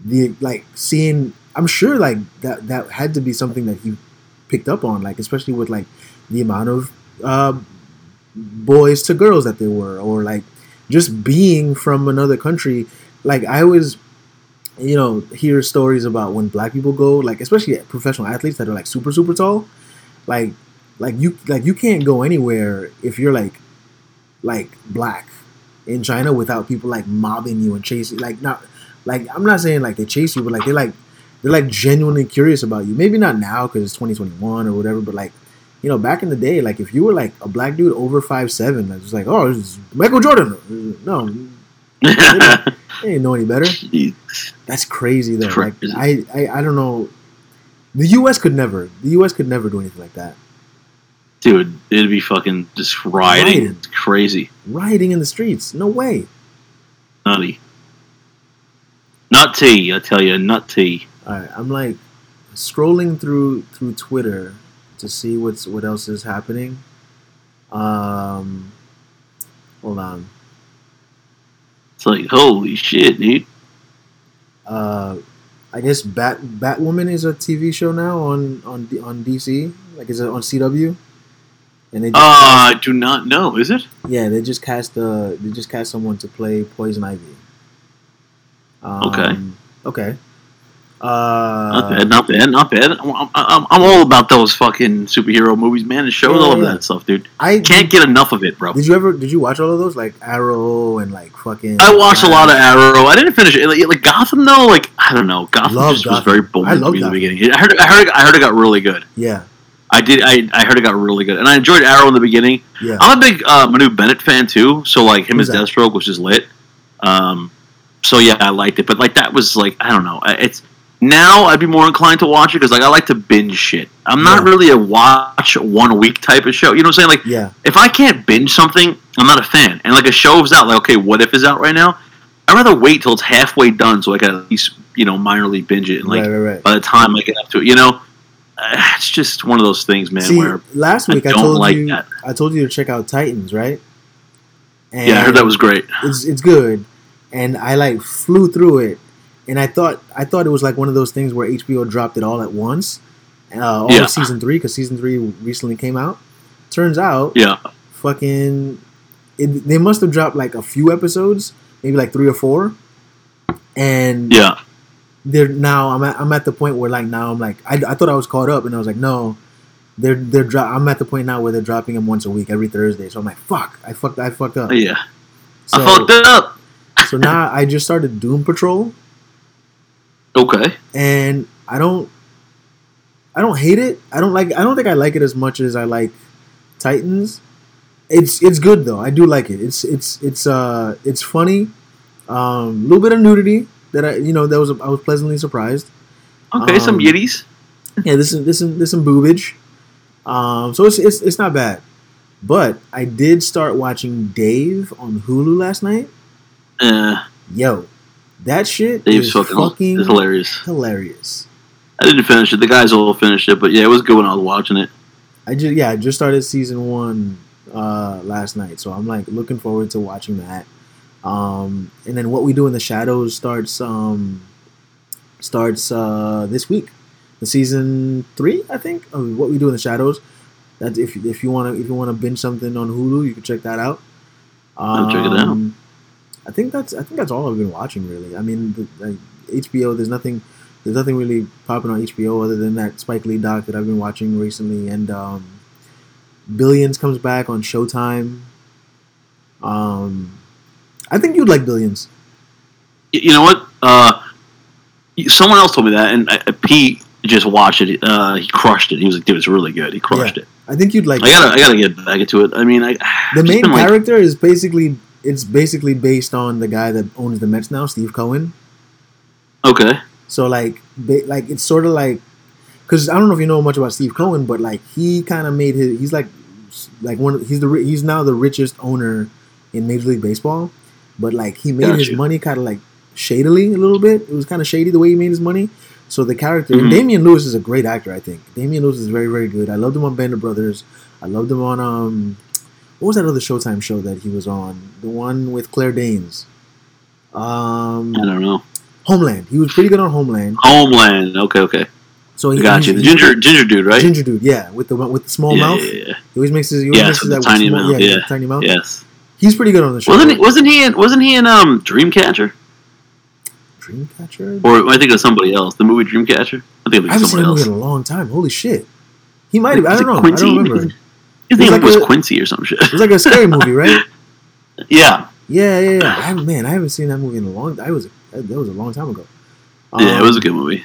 the like seeing. I'm sure like that that had to be something that he picked up on, like especially with like the amount of uh, boys to girls that there were, or like just being from another country. Like I was, you know, hear stories about when black people go, like especially professional athletes that are like super super tall, like like you like you can't go anywhere if you're like like black in China without people like mobbing you and chasing like not like I'm not saying like they chase you but like they like they're like genuinely curious about you. Maybe not now because it's 2021 or whatever but like you know back in the day like if you were like a black dude over five seven it's like oh is Michael Jordan. No they didn't know any better that's crazy though like I, I I don't know the U.S. could never the U.S. could never do anything like that Dude, it'd be fucking just rioting. Rioting. It's crazy. rioting in the streets no way Nutty. Nut tea, I tell you, nut tea. All right, I'm like scrolling through through Twitter to see what's what else is happening. Um, hold on. It's like, holy shit, dude. Uh, I guess Bat Batwoman is a TV show now on on on DC. Like, is it on CW? And they just, Uh, I do not know. Is it? yeah, they just cast uh they just cast someone to play Poison Ivy. Um, Okay. Okay. Not Uh, bad, not bad, not bad. I'm, I'm, I'm all about those fucking superhero movies, man. And shows, Yeah, all of that stuff, dude. I Can't get enough of it, bro. Did you ever? Did you watch all of those? Like Arrow and like fucking. I watched a lot of Arrow. I didn't finish it. Like, like Gotham, though. Like I don't know. Gotham Love just was very boring I to love me in the beginning. I heard, I heard, I heard it got really good. Yeah, I did. I, I heard it got really good, and I enjoyed Arrow in the beginning. yeah. I'm a big uh, Manu Bennett fan too. So like him Who's as that? Deathstroke was just lit. Um, so yeah, I liked it. But like that was like I don't know. It's now I'd be more inclined to watch it because like I like to binge shit. I'm not Yeah. really a watch one week type of show. You know what I'm saying? Like Yeah, if I can't binge something, I'm not a fan. And like a show's out, like okay, what if is out right now? I'd rather wait till it's halfway done so I can at least you know minorly binge it. And like right, right, right. by the time I get up to it, you know, uh, it's just one of those things, man. See, where last week I, don't told like you that. I told you to check out Titans, right? And yeah, I heard that was great. it's it's good, and I like flew through it, and I thought I thought it was like one of those things where HBO dropped it all at once, uh, all Yeah. of season three because season three recently came out. Turns out, Yeah, fucking, it, they must have dropped like a few episodes, maybe like three or four, and yeah, they're now I'm at, I'm at the point where like now I'm like I, I thought I was caught up and I was like no they're they're dro- I'm at the point now where they're dropping them once a week every Thursday so I'm like fuck I fucked I fucked up yeah. so, I fucked up. so now I just started Doom Patrol Okay. and I don't I don't hate it I don't like I don't think I like it as much as I like Titans it's it's good though I do like it it's it's it's uh it's funny um a little bit of nudity that I you know that was I was pleasantly surprised Okay, some Um, yiddies. yeah, this is this is this some boobage. Um, so it's, it's it's not bad, but I did start watching Dave on Hulu last night. Uh, Yo, that shit Dave's is fucking, fucking hilarious. hilarious. I didn't finish it. The guys all finished it, but yeah, it was good when I was watching it. I just yeah, I just started season one uh, last night, so I'm like looking forward to watching that. Um, and then what we do in the shadows starts um, starts uh, this week, the season three, I think. Of what we do in the shadows. That if if you want to if you want to binge something on Hulu, you can check that out. I'll check it out. I think that's I think that's all I've been watching really. I mean, the, like, HBO. There's nothing there's nothing really popping on HBO other than that Spike Lee doc that I've been watching recently, and um, Billions comes back on Showtime. Um, I think you'd like Billions. You know what? Uh, someone else told me that, and uh, Pete just watched it. Uh, he crushed it. He was like, "Dude, it's really good." He crushed it. I think you'd like. I gotta, I gotta get back into it. I mean, I the main been, like- character is basically it's basically based on the guy that owns the Mets now, Steve Cohen. okay, So like, ba- like it's sort of like, because I don't know if you know much about Steve Cohen, but like he kind of made his. He's like, like one. Of, he's the he's now the richest owner in Major League Baseball, but like he made his money kind of like shadily a little bit. It was kind of shady the way he made his money. So the character, Mhm. and Damian Lewis is a great actor. I think Damian Lewis is very very good. I loved him on Band of Brothers. I loved him on um, what was that other Showtime show that he was on? The one with Claire Danes. Um, I don't know. Homeland. He was pretty good on Homeland. Homeland. Okay, okay, So he got you. The ginger, ginger dude, right? ginger dude, yeah, with the with the small yeah, mouth. yeah, yeah. He always makes his he always Yes, mixes with that the tiny small, mouth, Yeah, yeah. tiny mouth. Yes. He's pretty good on the show. Wasn't he? Wasn't he in? Wasn't he in um Dreamcatcher? Dreamcatcher? Or I think it was somebody else? The movie Dreamcatcher? I think it was I haven't seen somebody movie else. in a long time. Holy shit! He might have. I don't know. Quincy? I don't remember. You think like it was a- Quincy or some shit? It was like a scary movie, right? yeah, Yeah, yeah, yeah. I, man, I haven't seen that movie in a long. I was that was a long time ago. yeah, it was a Um, good movie.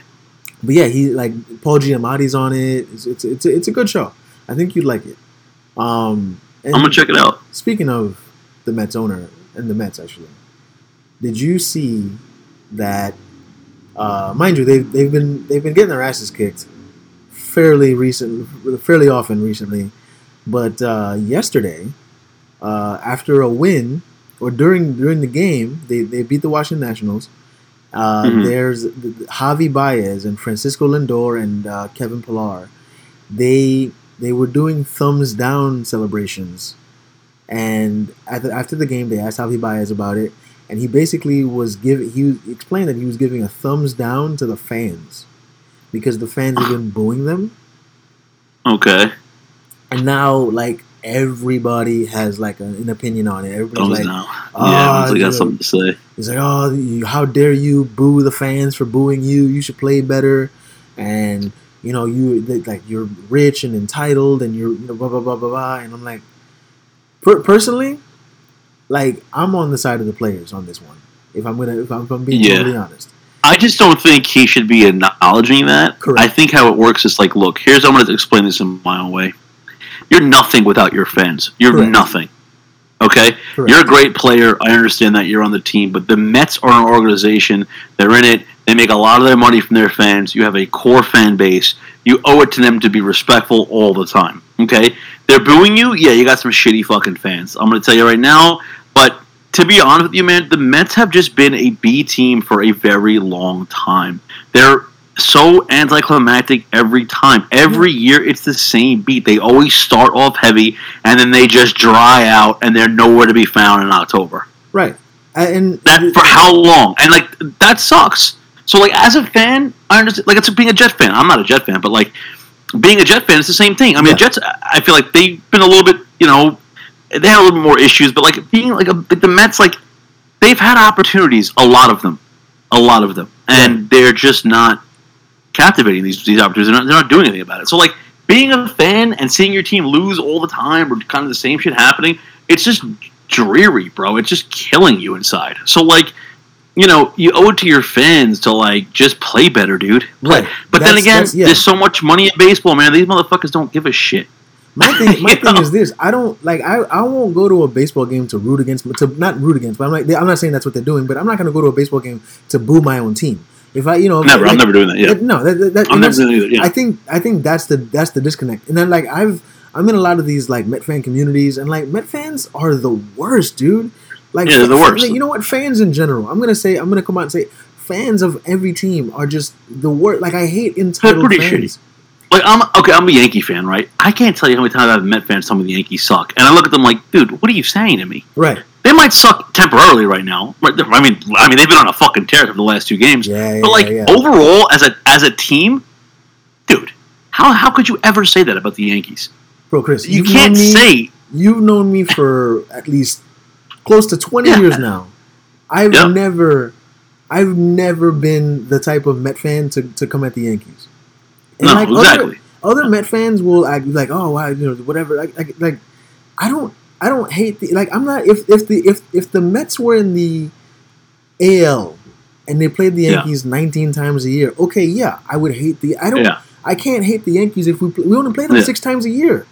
But yeah, he like Paul Giamatti's on it. It's it's it's a, it's a good show. I think you'd like it. Um, I'm gonna check it out. Speaking of the Mets owner and the Mets, actually, did you see that? Uh, mind you, they've they've been they've been getting their asses kicked fairly recent, fairly often recently. But uh, yesterday, uh, after a win or during during the game, they, they beat the Washington Nationals. Uh, Mhm. There's Javy Baez and Francisco Lindor and uh, Kevin Pillar. They they were doing thumbs down celebrations, and the, after the game, they asked Javy Baez about it, and he basically was giving he explained that he was giving a thumbs down to the fans because the fans have been booing them, Okay, and now like everybody has like an, an opinion on it. Everybody's thumbs like, down. "Ah, yeah, I got something to say. He's like, oh, you, how dare you boo the fans for booing you? You should play better, and you know you like you're rich and entitled, and you're you know blah blah blah blah blah. And I'm like, per- personally, like I'm on the side of the players on this one. If I'm gonna, if I'm, if I'm being Yeah. totally honest, I just don't think he should be acknowledging that. Correct. I think how it works is like, look, here's I'm going to explain this in my own way. You're nothing without your fans. You're Correct. nothing. Okay, Correct. you're a great player. I understand that you're on the team, but the Mets are an organization. They're in it. They make a lot of their money from their fans. You have a core fan base. You owe it to them to be respectful all the time. Okay, they're booing you. Yeah, you got some shitty fucking fans. I'm going to tell you right now. But to be honest with you, man, the Mets have just been a B team for a very long time. They're so anticlimactic every time. Every year it's the same beat. They always start off heavy and then they just dry out and they're nowhere to be found in October. Right. And That for how long? And like that sucks. So like as a fan, I understand like it's being a Jet fan. I'm not a Jet fan, but like being a Jet fan, it's the same thing. I mean, Yeah. Jets. I feel like they've been a little bit, you know, they had a little bit more issues, but like being like, a, like the Mets, like they've had opportunities, a lot of them, a lot of them, and they're just not captivating these these opportunities. They're not, they're not doing anything about it. So like being a fan and seeing your team lose all the time or kind of the same shit happening, it's just dreary, bro. It's just killing you inside. So like. You know, you owe it to your fans to like just play better, dude. Right. But then again, yeah. there's so much money in baseball, man. These motherfuckers don't give a shit. My thing, my thing know? is this: I don't like. I, I won't go to a baseball game to root against, to not root against. But I'm like, I'm not saying that's what they're doing. But I'm not going to go to a baseball game to boo my own team. If I, you know, Never. I'm never doing that. Yeah. no, that, that, that, I'm never doing either. Yeah. I think I think that's the that's the disconnect. And then like I've I'm in a lot of these like Met fan communities, and like Met fans are the worst, dude. Like Yeah, they're the worst. You know what? Fans in general. I'm gonna say I'm gonna come out and say fans of every team are just the worst. Like I hate entitled pretty fans. Like I'm okay. I'm a Yankee fan, right? I can't tell you how many times I've met fans tell me the Yankees suck, and I look at them like, dude, what are you saying to me? Right. They might suck temporarily right now. Right? I mean, I mean, they've been on a fucking tear for the last two games. Yeah. yeah but like yeah. overall, as a as a team, dude, how how could you ever say that about the Yankees? bro, Chris, You can't me, say you've known me for at least close to 20 Yeah. years now. I've Yeah. never, I've never been the type of Met fan to, to come at the Yankees. And no, like exactly. Other, other Met fans will act like, oh, wow, you know, whatever. Like, like, like, I don't, I don't hate the like. I'm not if if the if if the Mets were in the AL and they played the Yeah. Yankees 19 times a year. Okay, yeah, I would hate the. I don't. Yeah. I can't hate the Yankees if we play, we only play them Yeah. six times a year.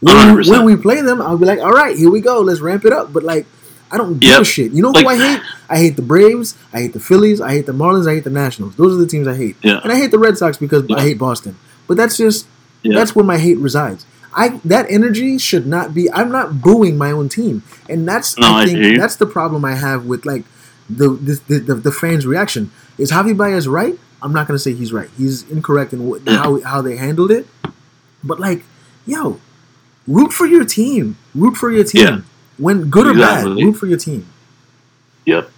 When we, when we play them, I'll be like, all right, here we go, let's ramp it up. But like, I don't give a shit. You know Like- who I hate? I hate the Braves. I hate the Phillies. I hate the Marlins. I hate the Nationals. Those are the teams I hate. Yeah. And I hate the Red Sox because Yeah. I hate Boston. But that's just Yeah. that's where my hate resides. I that energy should not be. I'm not booing my own team, and that's No, I I think you. that's the problem I have with like the the, the, the, fans' reaction. Is Javy Baez right? I'm not gonna say he's right. He's incorrect in what, how how they handled it. But like, yo, root for your team. Root for your team. Yeah. When good or bad, root for your team. Yep.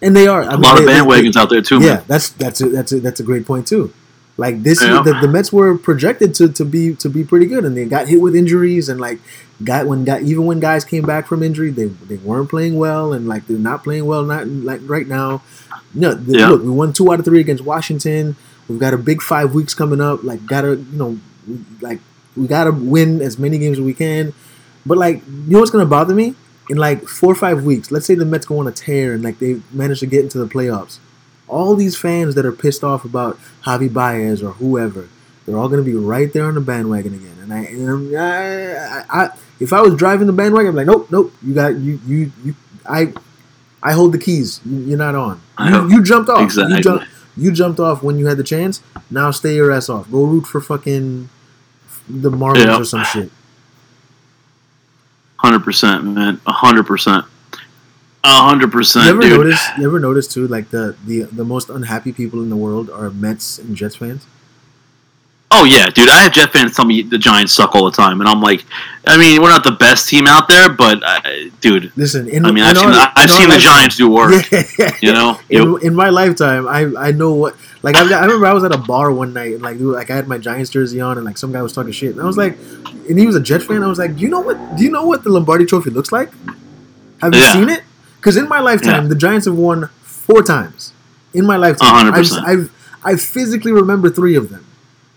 And they are. I A mean, lot of they- they- bandwagons out there too, yeah, man. that's that's a, that's a, that's a great point too. Like this, Yeah. the, the Mets were projected to, to be to be pretty good, and they got hit with injuries, and like got when got even when guys came back from injury, they they weren't playing well, and like they're not playing well, not like right now. No, the, Yeah. look, we won two out of three against Washington. We've got a big five weeks coming up. Like, gotta you know, like we gotta win as many games as we can. But like, you know what's gonna bother me? In like four or five weeks, let's say the Mets go on a tear and like they manage to get into the playoffs all these fans that are pissed off about Javy Baez or whoever, they're all going to be right there on the bandwagon again. And I, and I, I, I, if I was driving the bandwagon, I'm like, nope, nope, you got you, you, you, I, I hold the keys. You, you're not on. You, you jumped off. Exactly. You jumped. You jumped off when you had the chance. Now stay your ass off. Go root for fucking the Marlins Yeah. or some shit. Hundred percent, man. hundred percent. Hundred percent, You ever dude. notice? You ever notice too? Like the the the most unhappy people in the world are Mets and Jets fans. Oh yeah, dude. I have Jet fans tell me the Giants suck all the time, and I'm like, I mean, we're not the best team out there, but uh, dude, Listen, in, I mean, I've seen our- the, I've seen the Giants do work. Yeah. You know, in, in my lifetime, I I know what like I, I remember I was at a bar one night and like dude, like I had my Giants jersey on and like some guy was talking shit and I was like, and he was a Jet fan. I was like, do you know what? Do you know what the Lombardi Trophy looks like? Have you Yeah. seen it? Because in my lifetime, Yeah. the Giants have won four times in my lifetime. A hundred I've. I've I physically remember three of them.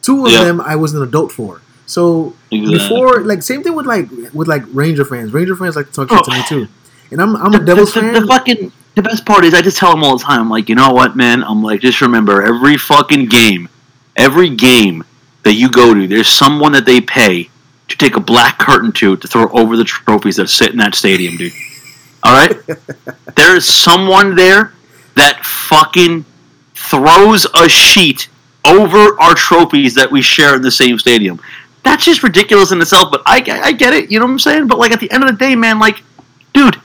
Two of Yeah. them I was an adult for. So Exactly. before, like same thing with like with like Ranger fans. Ranger fans like to talk shit to Oh. me too. And I'm I'm a Devils the, fan. The, fucking the best part is I just tell them all the time. I'm like, you know what, man? I'm like, just remember every fucking game, every game that you go to, there's someone that they pay to take a black curtain to to throw over the trophies that sit in that stadium, dude. All right, there is someone there that fucking throws a sheet over our trophies that we share in the same stadium. That's just ridiculous in itself. But I, I get it. You know what I'm saying? But like at the end of the day, man, like, dude,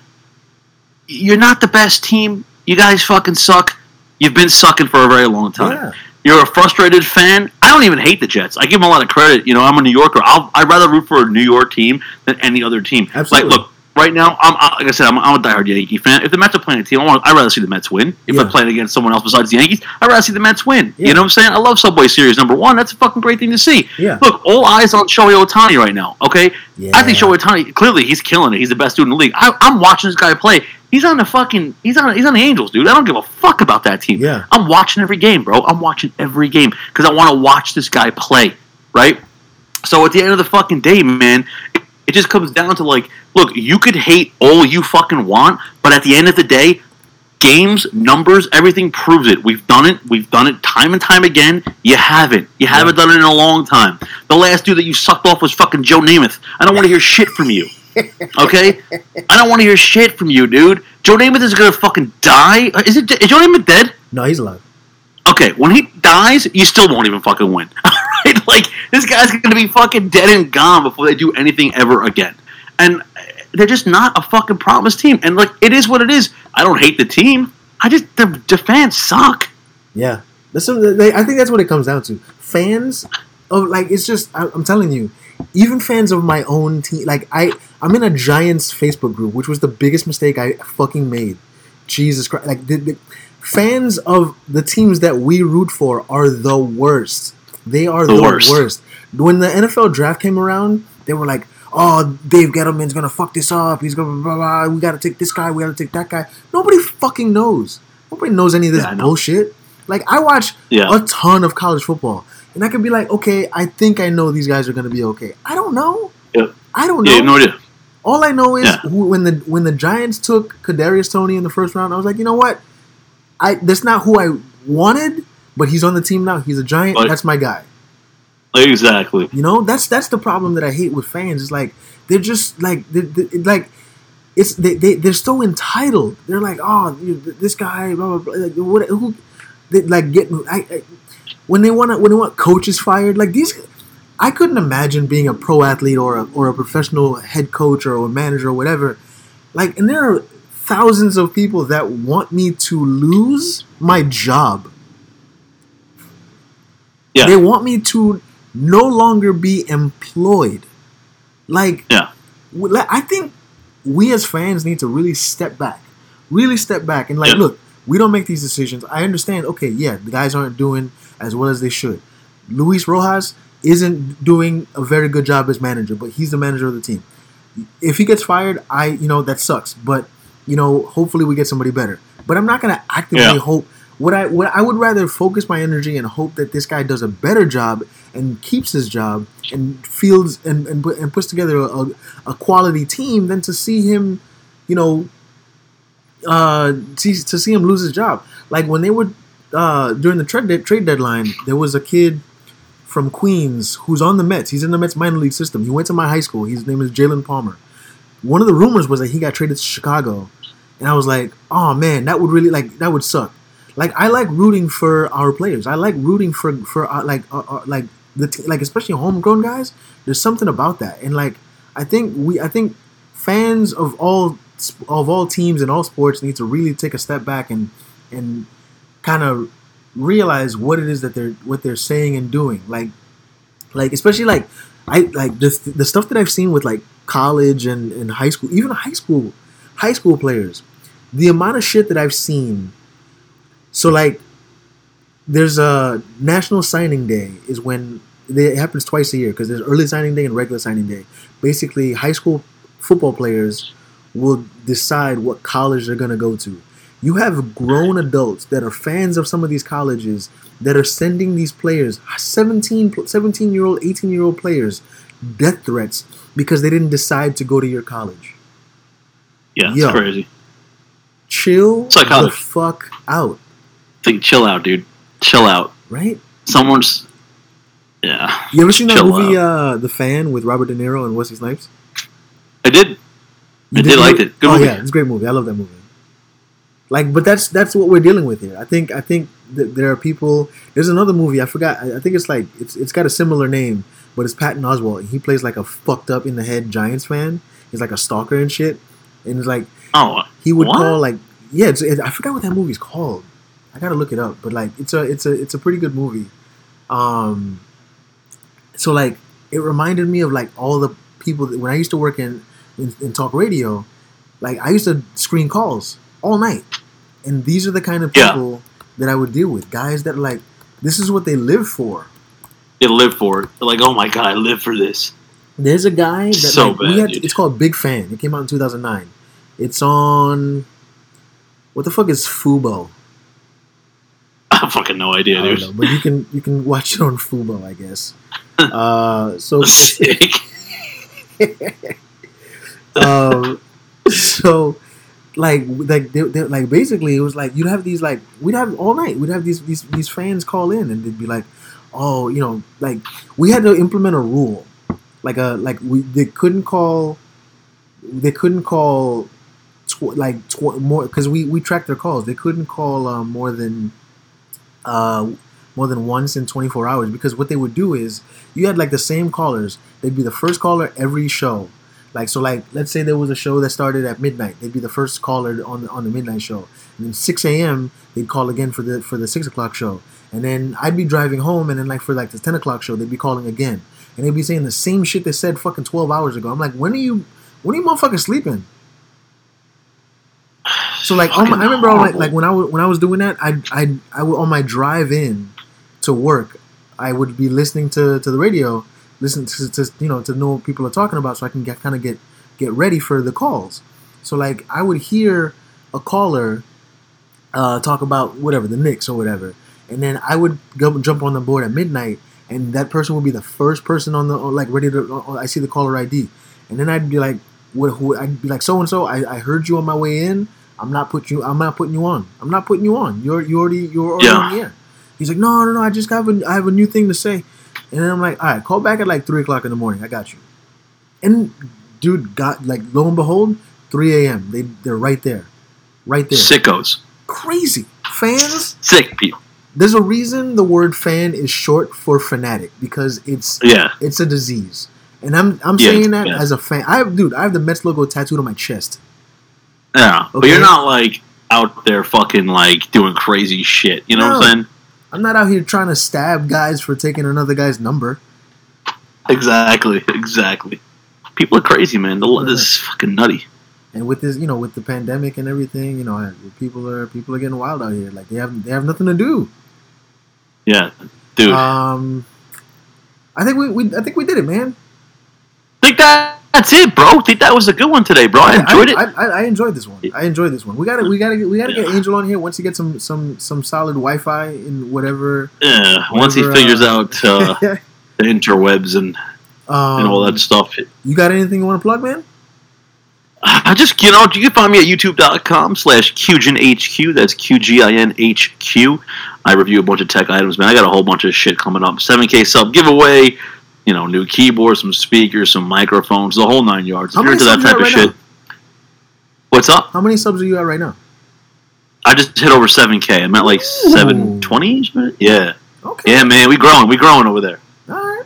you're not the best team. You guys fucking suck. You've been sucking for a very long time. Yeah. You're a frustrated fan. I don't even hate the Jets. I give them a lot of credit. You know, I'm a New Yorker. I'll, I'd rather root for a New York team than any other team. Absolutely. Like, look, right now, I'm I- like I said, I'm, I'm a diehard Yankee fan. If the Mets are playing a team, I want, I'd rather see the Mets win. If Yeah. they're playing against someone else besides the Yankees, I'd rather see the Mets win. Yeah. You know what I'm saying? I love Subway Series number one. That's a fucking great thing to see. Yeah. Look, all eyes on Shohei Ohtani right now. Okay, Yeah. I think Shohei Ohtani clearly he's killing it. He's the best dude in the league. I, I'm watching this guy play. He's on the fucking. He's on. He's on the Angels, dude. I don't give a fuck about that team. Yeah. I'm watching every game, bro. I'm watching every game because I want to watch this guy play. Right. So at the end of the fucking day, man, it, just comes down to like, look, you could hate all you fucking want, but at the end of the day, games, numbers, everything proves it. We've done it. We've done it time and time again. You haven't. You haven't done it in a long time. The last dude that you sucked off was fucking Joe Namath. I don't want to hear shit from you. Okay? I don't want to hear shit from you, dude. Joe Namath is gonna fucking die. Uh, is it? Is Joe Namath dead? No, he's alive. Okay, when he dies, you still won't even fucking win. Alright? Like, this guy's gonna be fucking dead and gone before they do anything ever again. And they're just not a fucking promise team. And, like, it is what it is. I don't hate the team. I just, the, the fans suck. Yeah, that's they, I think that's what it comes down to. Fans of like it's just I, I'm telling you, even fans of my own team. Like I I'm in a Giants Facebook group, which was the biggest mistake I fucking made. Jesus Christ! Like the, the fans of the teams that we root for are the worst. They are The the, worst. worst. When the NFL draft came around, they were like, "Oh, Dave Gettleman's gonna fuck this up. He's gonna blah blah. blah. We gotta take this guy. We gotta take that guy." Nobody fucking knows. Nobody knows any of this Yeah, bullshit. Like I watch Yeah. a ton of college football, and I could be like, okay, I think I know these guys are going to be okay. I don't know. Yeah. I don't know. Yeah, no idea. All I know is Yeah. when the when the Giants took Kadarius Toney in the first round, I was like, you know what? I that's not who I wanted, but he's on the team now. He's a Giant. Like- that's my guy. Exactly. You know, that's that's the problem that I hate with fans. It's like they're just like they they like it's they, they they're so entitled. They're like, oh, this guy, blah blah blah. Like, what, who, they, like get I, I when they want when they want coaches fired. Like these, I couldn't imagine being a pro athlete or a or a professional head coach or a manager or whatever. Like, and there are thousands of people that want me to lose my job. Yeah. They want me to no longer be employed. Like, Yeah. I think we as fans need to really step back, really step back, and like, Yeah. look, we don't make these decisions. I understand. Okay, yeah, the guys aren't doing as well as they should. Luis Rojas isn't doing a very good job as manager, but he's the manager of the team. If he gets fired, I, you know, that sucks. But you know, hopefully we get somebody better. But I'm not gonna actively Yeah. hope. What I what I would rather focus my energy and hope that this guy does a better job and keeps his job and fields and and, and puts together a, a quality team than to see him, you know, uh, see, to see him lose his job. Like when they were uh, during the trade de- trade deadline, there was a kid from Queens who's on the Mets. He's in the Mets minor league system. He went to my high school. His name is Jaylen Palmer. One of the rumors was that he got traded to Chicago, and I was like, oh man, that would really like that would suck. Like I like rooting for our players. I like rooting for for uh, like uh, uh, like the t- like especially homegrown guys. There's something about that, and like I think we I think fans of all of all teams and all sports need to really take a step back and and kind of realize what it is that they're what they're saying and doing. Like like especially like I like the the stuff that I've seen with like college and, and high school, even high school high school players, the amount of shit that I've seen. So like there's a national signing day is when it happens twice a year because there's early signing day and regular signing day. Basically, high school football players will decide what college they're going to go to. You have grown adults that are fans of some of these colleges that are sending these players, 17, 17 year old, 18 year old players, death threats because they didn't decide to go to your college. Yeah, it's crazy. Chill the fuck out, Think, chill out, dude. Chill out. right? Someone's. Yeah. You ever seen that movie, uh, The Fan, with Robert De Niro and Wesley Snipes? I did. You I did like it. Good oh movie. yeah, it's a great movie. I love that movie. Like, but that's that's what we're dealing with here. I think I think that there are people. There's another movie I forgot. I, I think it's like it's it's got a similar name, but it's Patton Oswalt. He plays like a fucked up in the head Giants fan. He's like a stalker and shit. And it's like Oh, he would What? call like yeah. It's, it, I forgot what that movie's called. I gotta look it up. But like it's a it's a it's a pretty good movie. Um. So like it reminded me of like all the people that, when I used to work in, in in talk radio. Like I used to screen calls all night, and these are the kind of Yeah. people that I would deal with. Guys that like this is what they live for. they live for it. They're like, oh my god, I live for this. There's a guy that So like, we bad. It's called Big Fan. It came out in 2009. It's on. What the fuck is Fubo? I have fucking no idea, I don't dude. know, but you can you can watch it on Fubo, I guess. Uh, so Sick. um, so like like they, they, like basically it was like you'd have these like we'd have all night we'd have these these these fans call in and they'd be like oh you know like we had to implement a rule like a like we they couldn't call they couldn't call tw- like tw- more because we we tracked their calls they couldn't call uh, more than uh more than once in 24 hours because what they would do is you had like the same callers they'd be the first caller every show like so, like let's say there was a show that started at midnight. They'd be the first caller on the on the midnight show, and then six a.m. they'd call again for the for the six o'clock show, and then I'd be driving home, and then like for like the ten o'clock show, they'd be calling again, and they'd be saying the same shit they said fucking twelve hours ago. I'm like, when are you, when are you motherfuckers sleeping? So like, on my, I remember on my, like when I wa- when I was doing that, I I I would on my drive in to work, I would be listening to to the radio, listen to, to you know to know what people are talking about, so I can get kind of get get ready for the calls. So like I would hear a caller uh, talk about whatever the Knicks or whatever, and then I would go jump on the board at midnight, and that person would be the first person on the like ready to. I see the caller ID, and then I'd be like, what? Who? I'd be like, so and so. I I heard you on my way in. I'm not putting you. I'm not putting you on. I'm not putting you on. You're you already you're already Yeah. on the air. He's like, no, no, no. I just have a I have a new thing to say, and then I'm like, all right, call back at like three o'clock in the morning. I got you. And dude, got like lo and behold, three a.m. They they're right there, right there. Sickos. Crazy fans. Sick people. There's a reason the word fan is short for fanatic because it's Yeah. it's a disease. And I'm I'm Yeah, saying that yeah. as a fan. I have dude, I have the Mets logo tattooed on my chest. Yeah. But you're not like out there fucking like doing crazy shit. You know what I'm saying? I'm not out here trying to stab guys for taking another guy's number. Exactly. Exactly. People are crazy, man. The, this is fucking nutty. And with this, you know, with the pandemic and everything, you know, people are people are getting wild out here. Like they have they have nothing to do. Yeah. Dude. Um, I think we, we I think we did it, man. think that that's it, bro. think that was a good one today, bro. I enjoyed it. I, I, I enjoyed this one. I enjoyed this one. We got to we got to we got to get Angel on here once he gets some some some solid Wi-Fi in whatever. yeah. Once he figures uh, out uh, the interwebs and, um, and all that stuff. You got anything you want to plug, man? I just, you know, you can find me at youtube.com slash QGinHQ. That's Q-G-I-N-H-Q. I review a bunch of tech items, man. I got a whole bunch of shit coming up. 7K sub giveaway, you know, new keyboards, some speakers, some microphones, the whole nine yards. If you're into that type of right shit. What's up? How many subs are you at right now? I just hit over 7K. I'm at like Ooh. 720? Yeah. Okay. Yeah, man. We growing. We growing over there. All right.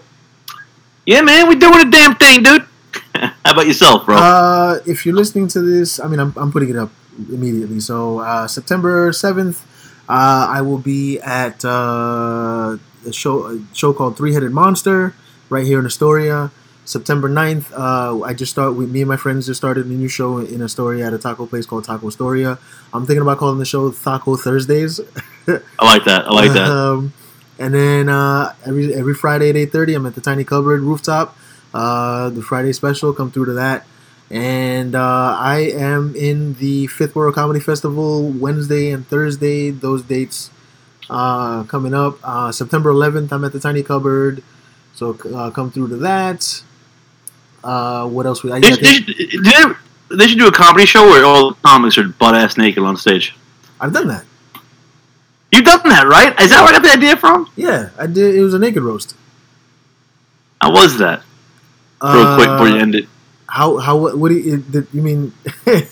Yeah, man. We doing a damn thing, dude. How about yourself, bro? Uh, if you're listening to this, I mean, I'm, I'm putting it up immediately. So uh, September 7th, uh, I will be at uh, a show a show called Three Headed Monster right here in Astoria. September 9th, uh, I just start with me and my friends just started a new show in Astoria at a taco place called Taco Astoria. I'm thinking about calling the show Taco Thursdays. I like that. I like that. Um, and then uh, every every Friday at eight thirty, I'm at the Tiny Cupboard rooftop. Uh, the Friday special, come through to that. And uh, I am in the Fifth World Comedy Festival Wednesday and Thursday. Those dates uh, coming up. Uh, September 11th, I'm at the Tiny Cupboard. So uh, come through to that. Uh, what else? We, I, They, I they, should, they, they should do a comedy show where all the comics are butt ass naked on stage. I've done that. You've done that, right? Is that where I got the idea from? Yeah, I did. It was a naked roast. How was that? Real quick before you Uh, end it. How how what, what do you, did, you mean?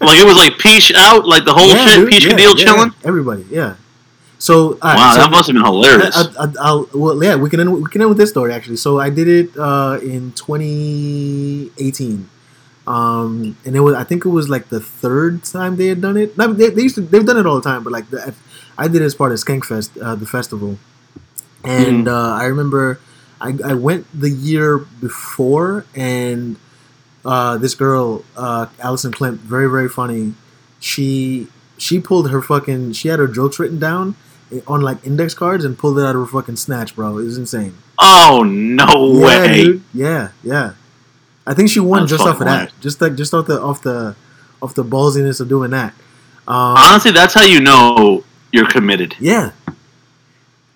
Like it was like Peach out, like the whole Yeah, shit, dude, peace yeah, deal yeah, chilling. Everybody, yeah. So right, Wow, so that must have been hilarious. I, I, I'll, well, yeah, we can end, we can end with this story actually. So I did it uh, in 2018, um, and it was I think it was like the third time they had done it. No, they, they used to they've done it all the time, but like the, I did it as part of Skankfest, uh, the festival, and uh, I remember I, I went the year before, and uh, this girl, uh, Allison Klimt, very very funny. She she pulled her fucking she had her jokes written down on like index cards and pulled it out of her fucking snatch, bro. It was insane. oh no Yeah, way! dude. Yeah, yeah. I think she won just off of that. Just like just off the off the off the ballsiness of doing that. Um, Honestly, that's how you know you're committed. yeah.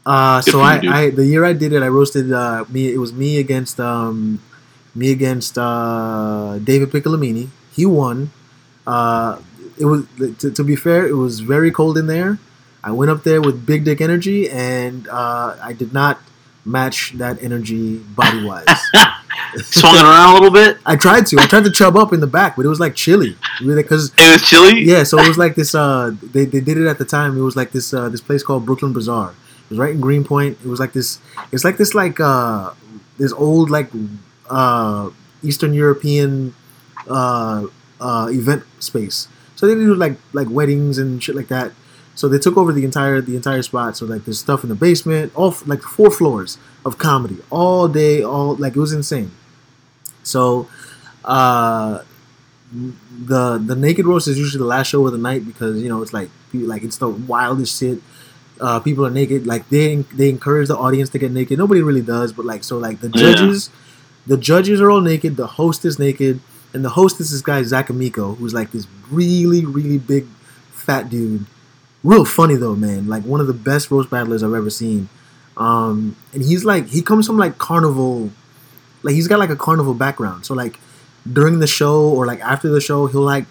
Uh, so you, I. I the year I did it, I roasted uh, me. It was me against um, me against uh, David Piccolomini. He won. Uh, it was to, to be fair, it was very cold in there. I went up there with big dick energy, and uh, I did not match that energy body wise. Swung it around a little bit. I tried to. I tried to chub up in the back, but it was like chilly. Because It was chilly. yeah, so it was like this. Uh, they, they did it at the time. It was like this uh, this place called Brooklyn Bazaar. It was right in Greenpoint. It was like this. It's like this like uh, this old like uh, Eastern European uh, uh, event space. So they do like like weddings and shit like that. So they took over the entire the entire spot. So like there's stuff in the basement, all like four floors of comedy all day, all like it was insane. So uh, the the naked roast is usually the last show of the night because you know it's like like it's the wildest shit. Uh, people are naked. Like they they encourage the audience to get naked. Nobody really does, but like so like the Yeah. judges, the judges are all naked. The host is naked, and the host is this guy Zach Amico, who's like this really really big fat dude. Real funny though, man. Like one of the best roast battlers I've ever seen. Um, and he's like he comes from like carnival, like he's got like a carnival background. So like during the show or like after the show, he'll like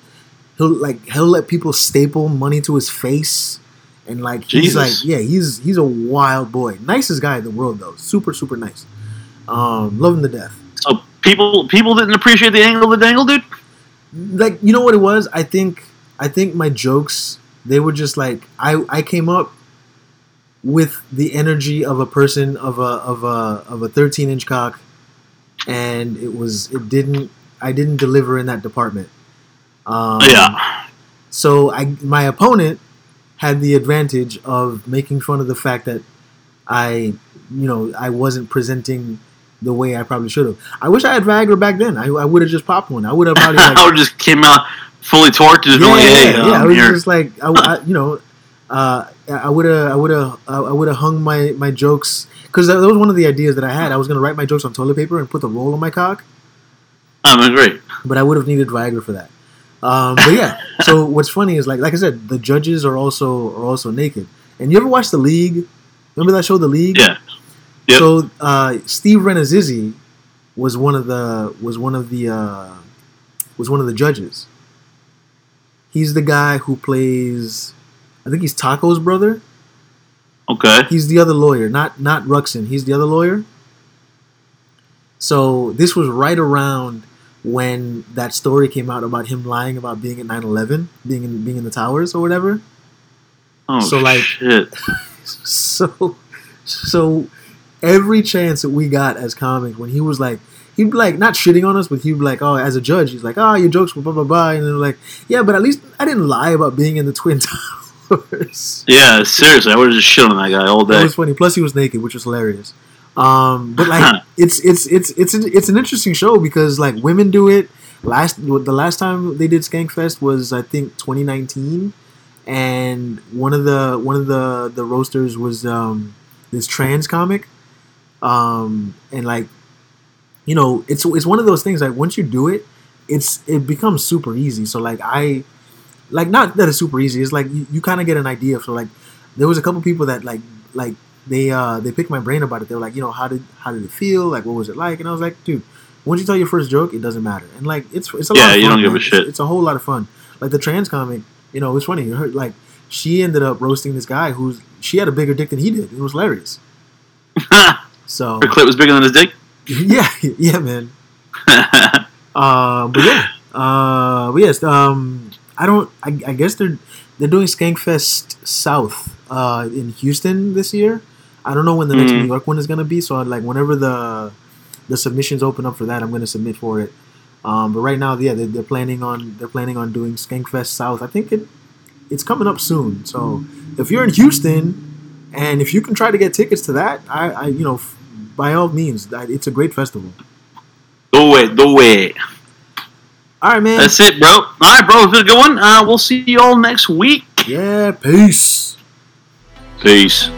he'll like he'll let people staple money to his face, and like he's Jesus. like yeah he's he's a wild boy, nicest guy in the world though, super super nice. Um, love him to death. So people people didn't appreciate the angle of the dangle, dude. like you know what it was i think i think my jokes they were just like i i came up with the energy of a person of a of a of a 13 inch cock and it was it didn't i didn't deliver in that department. Um, yeah. so i my opponent had the advantage of making fun of the fact that i you know i wasn't presenting the way i probably should have. I wish i had viagra back then. I, I would have just popped one. I would have probably like, I would just came out fully torqued, just yeah, going, hey, yeah, yeah. I um, was here. just like, I, I- you know, uh, I would have, I would have, I would have hung my my jokes because that was one of the ideas that I had. I was gonna write my jokes on toilet paper and put the roll on my cock, I mean, great. but I would have needed Viagra for that. Um, but yeah, so what's funny is like, like I said, the judges are also are also naked. And you ever watch The League? Remember that show, The League? Yeah. Yep. So uh, Steve Rannazzisi was one of the was one of the uh, was one of the judges. He's the guy who plays. I think he's Taco's brother. Okay. He's the other lawyer, not not Ruxin. He's the other lawyer. So this was right around when that story came out about him lying about being at 9/11, being in being in the towers or whatever. Oh, So, like- shit. So, so every chance that we got as comics, when he was like, he'd be like not shitting on us, but he'd be like, oh, as a judge, he's like, oh, your jokes were blah blah blah, and then like, yeah, but at least I didn't lie about being in the twin towers. Yeah, seriously, I would have just shit on that guy all That day. was funny. Plus, he was naked, which was hilarious. Um, but like, it's it's it's it's an, it's an interesting show because like women do it. Last the last time they did Skankfest was I think 2019, and one of the one of the the roasters was um, this trans comic, um, and like, you know, it's it's one of those things like once you do it, it's it becomes super easy. So like I, like not that it's super easy. It's like you, you kind of get an idea. So like, there was a couple people that like like they uh they picked my brain about it. They were like, you know, how did how did it feel? Like, what was it like? And I was like, dude, once you tell your first joke, it doesn't matter. And like, it's it's a lot. Yeah, of fun, you don't give a shit. It's, it's a whole lot of fun. Like the trans comic, you know, it's funny. You heard like she ended up roasting this guy who's she had a bigger dick than he did. It was hilarious. Her So clit was bigger than his dick. yeah, yeah, man. Uh, but yeah, uh, but yes, um, I don't. I, I guess they're they're doing Skankfest South uh, in Houston this year. I don't know when the next Mm. New York one is gonna be. So like whenever the the submissions open up for that, I'm gonna submit for it. Um, but right now, yeah, they're, they're planning on they're planning on doing Skankfest South. I think it it's coming up soon. So if you're in Houston and if you can try to get tickets to that, I, I you know, f- by all means, that- it's a great festival. do it, do it. All right, man. That's it, bro. All right, bro. It's been a good one. Uh, we'll see you all next week. yeah, peace. Peace.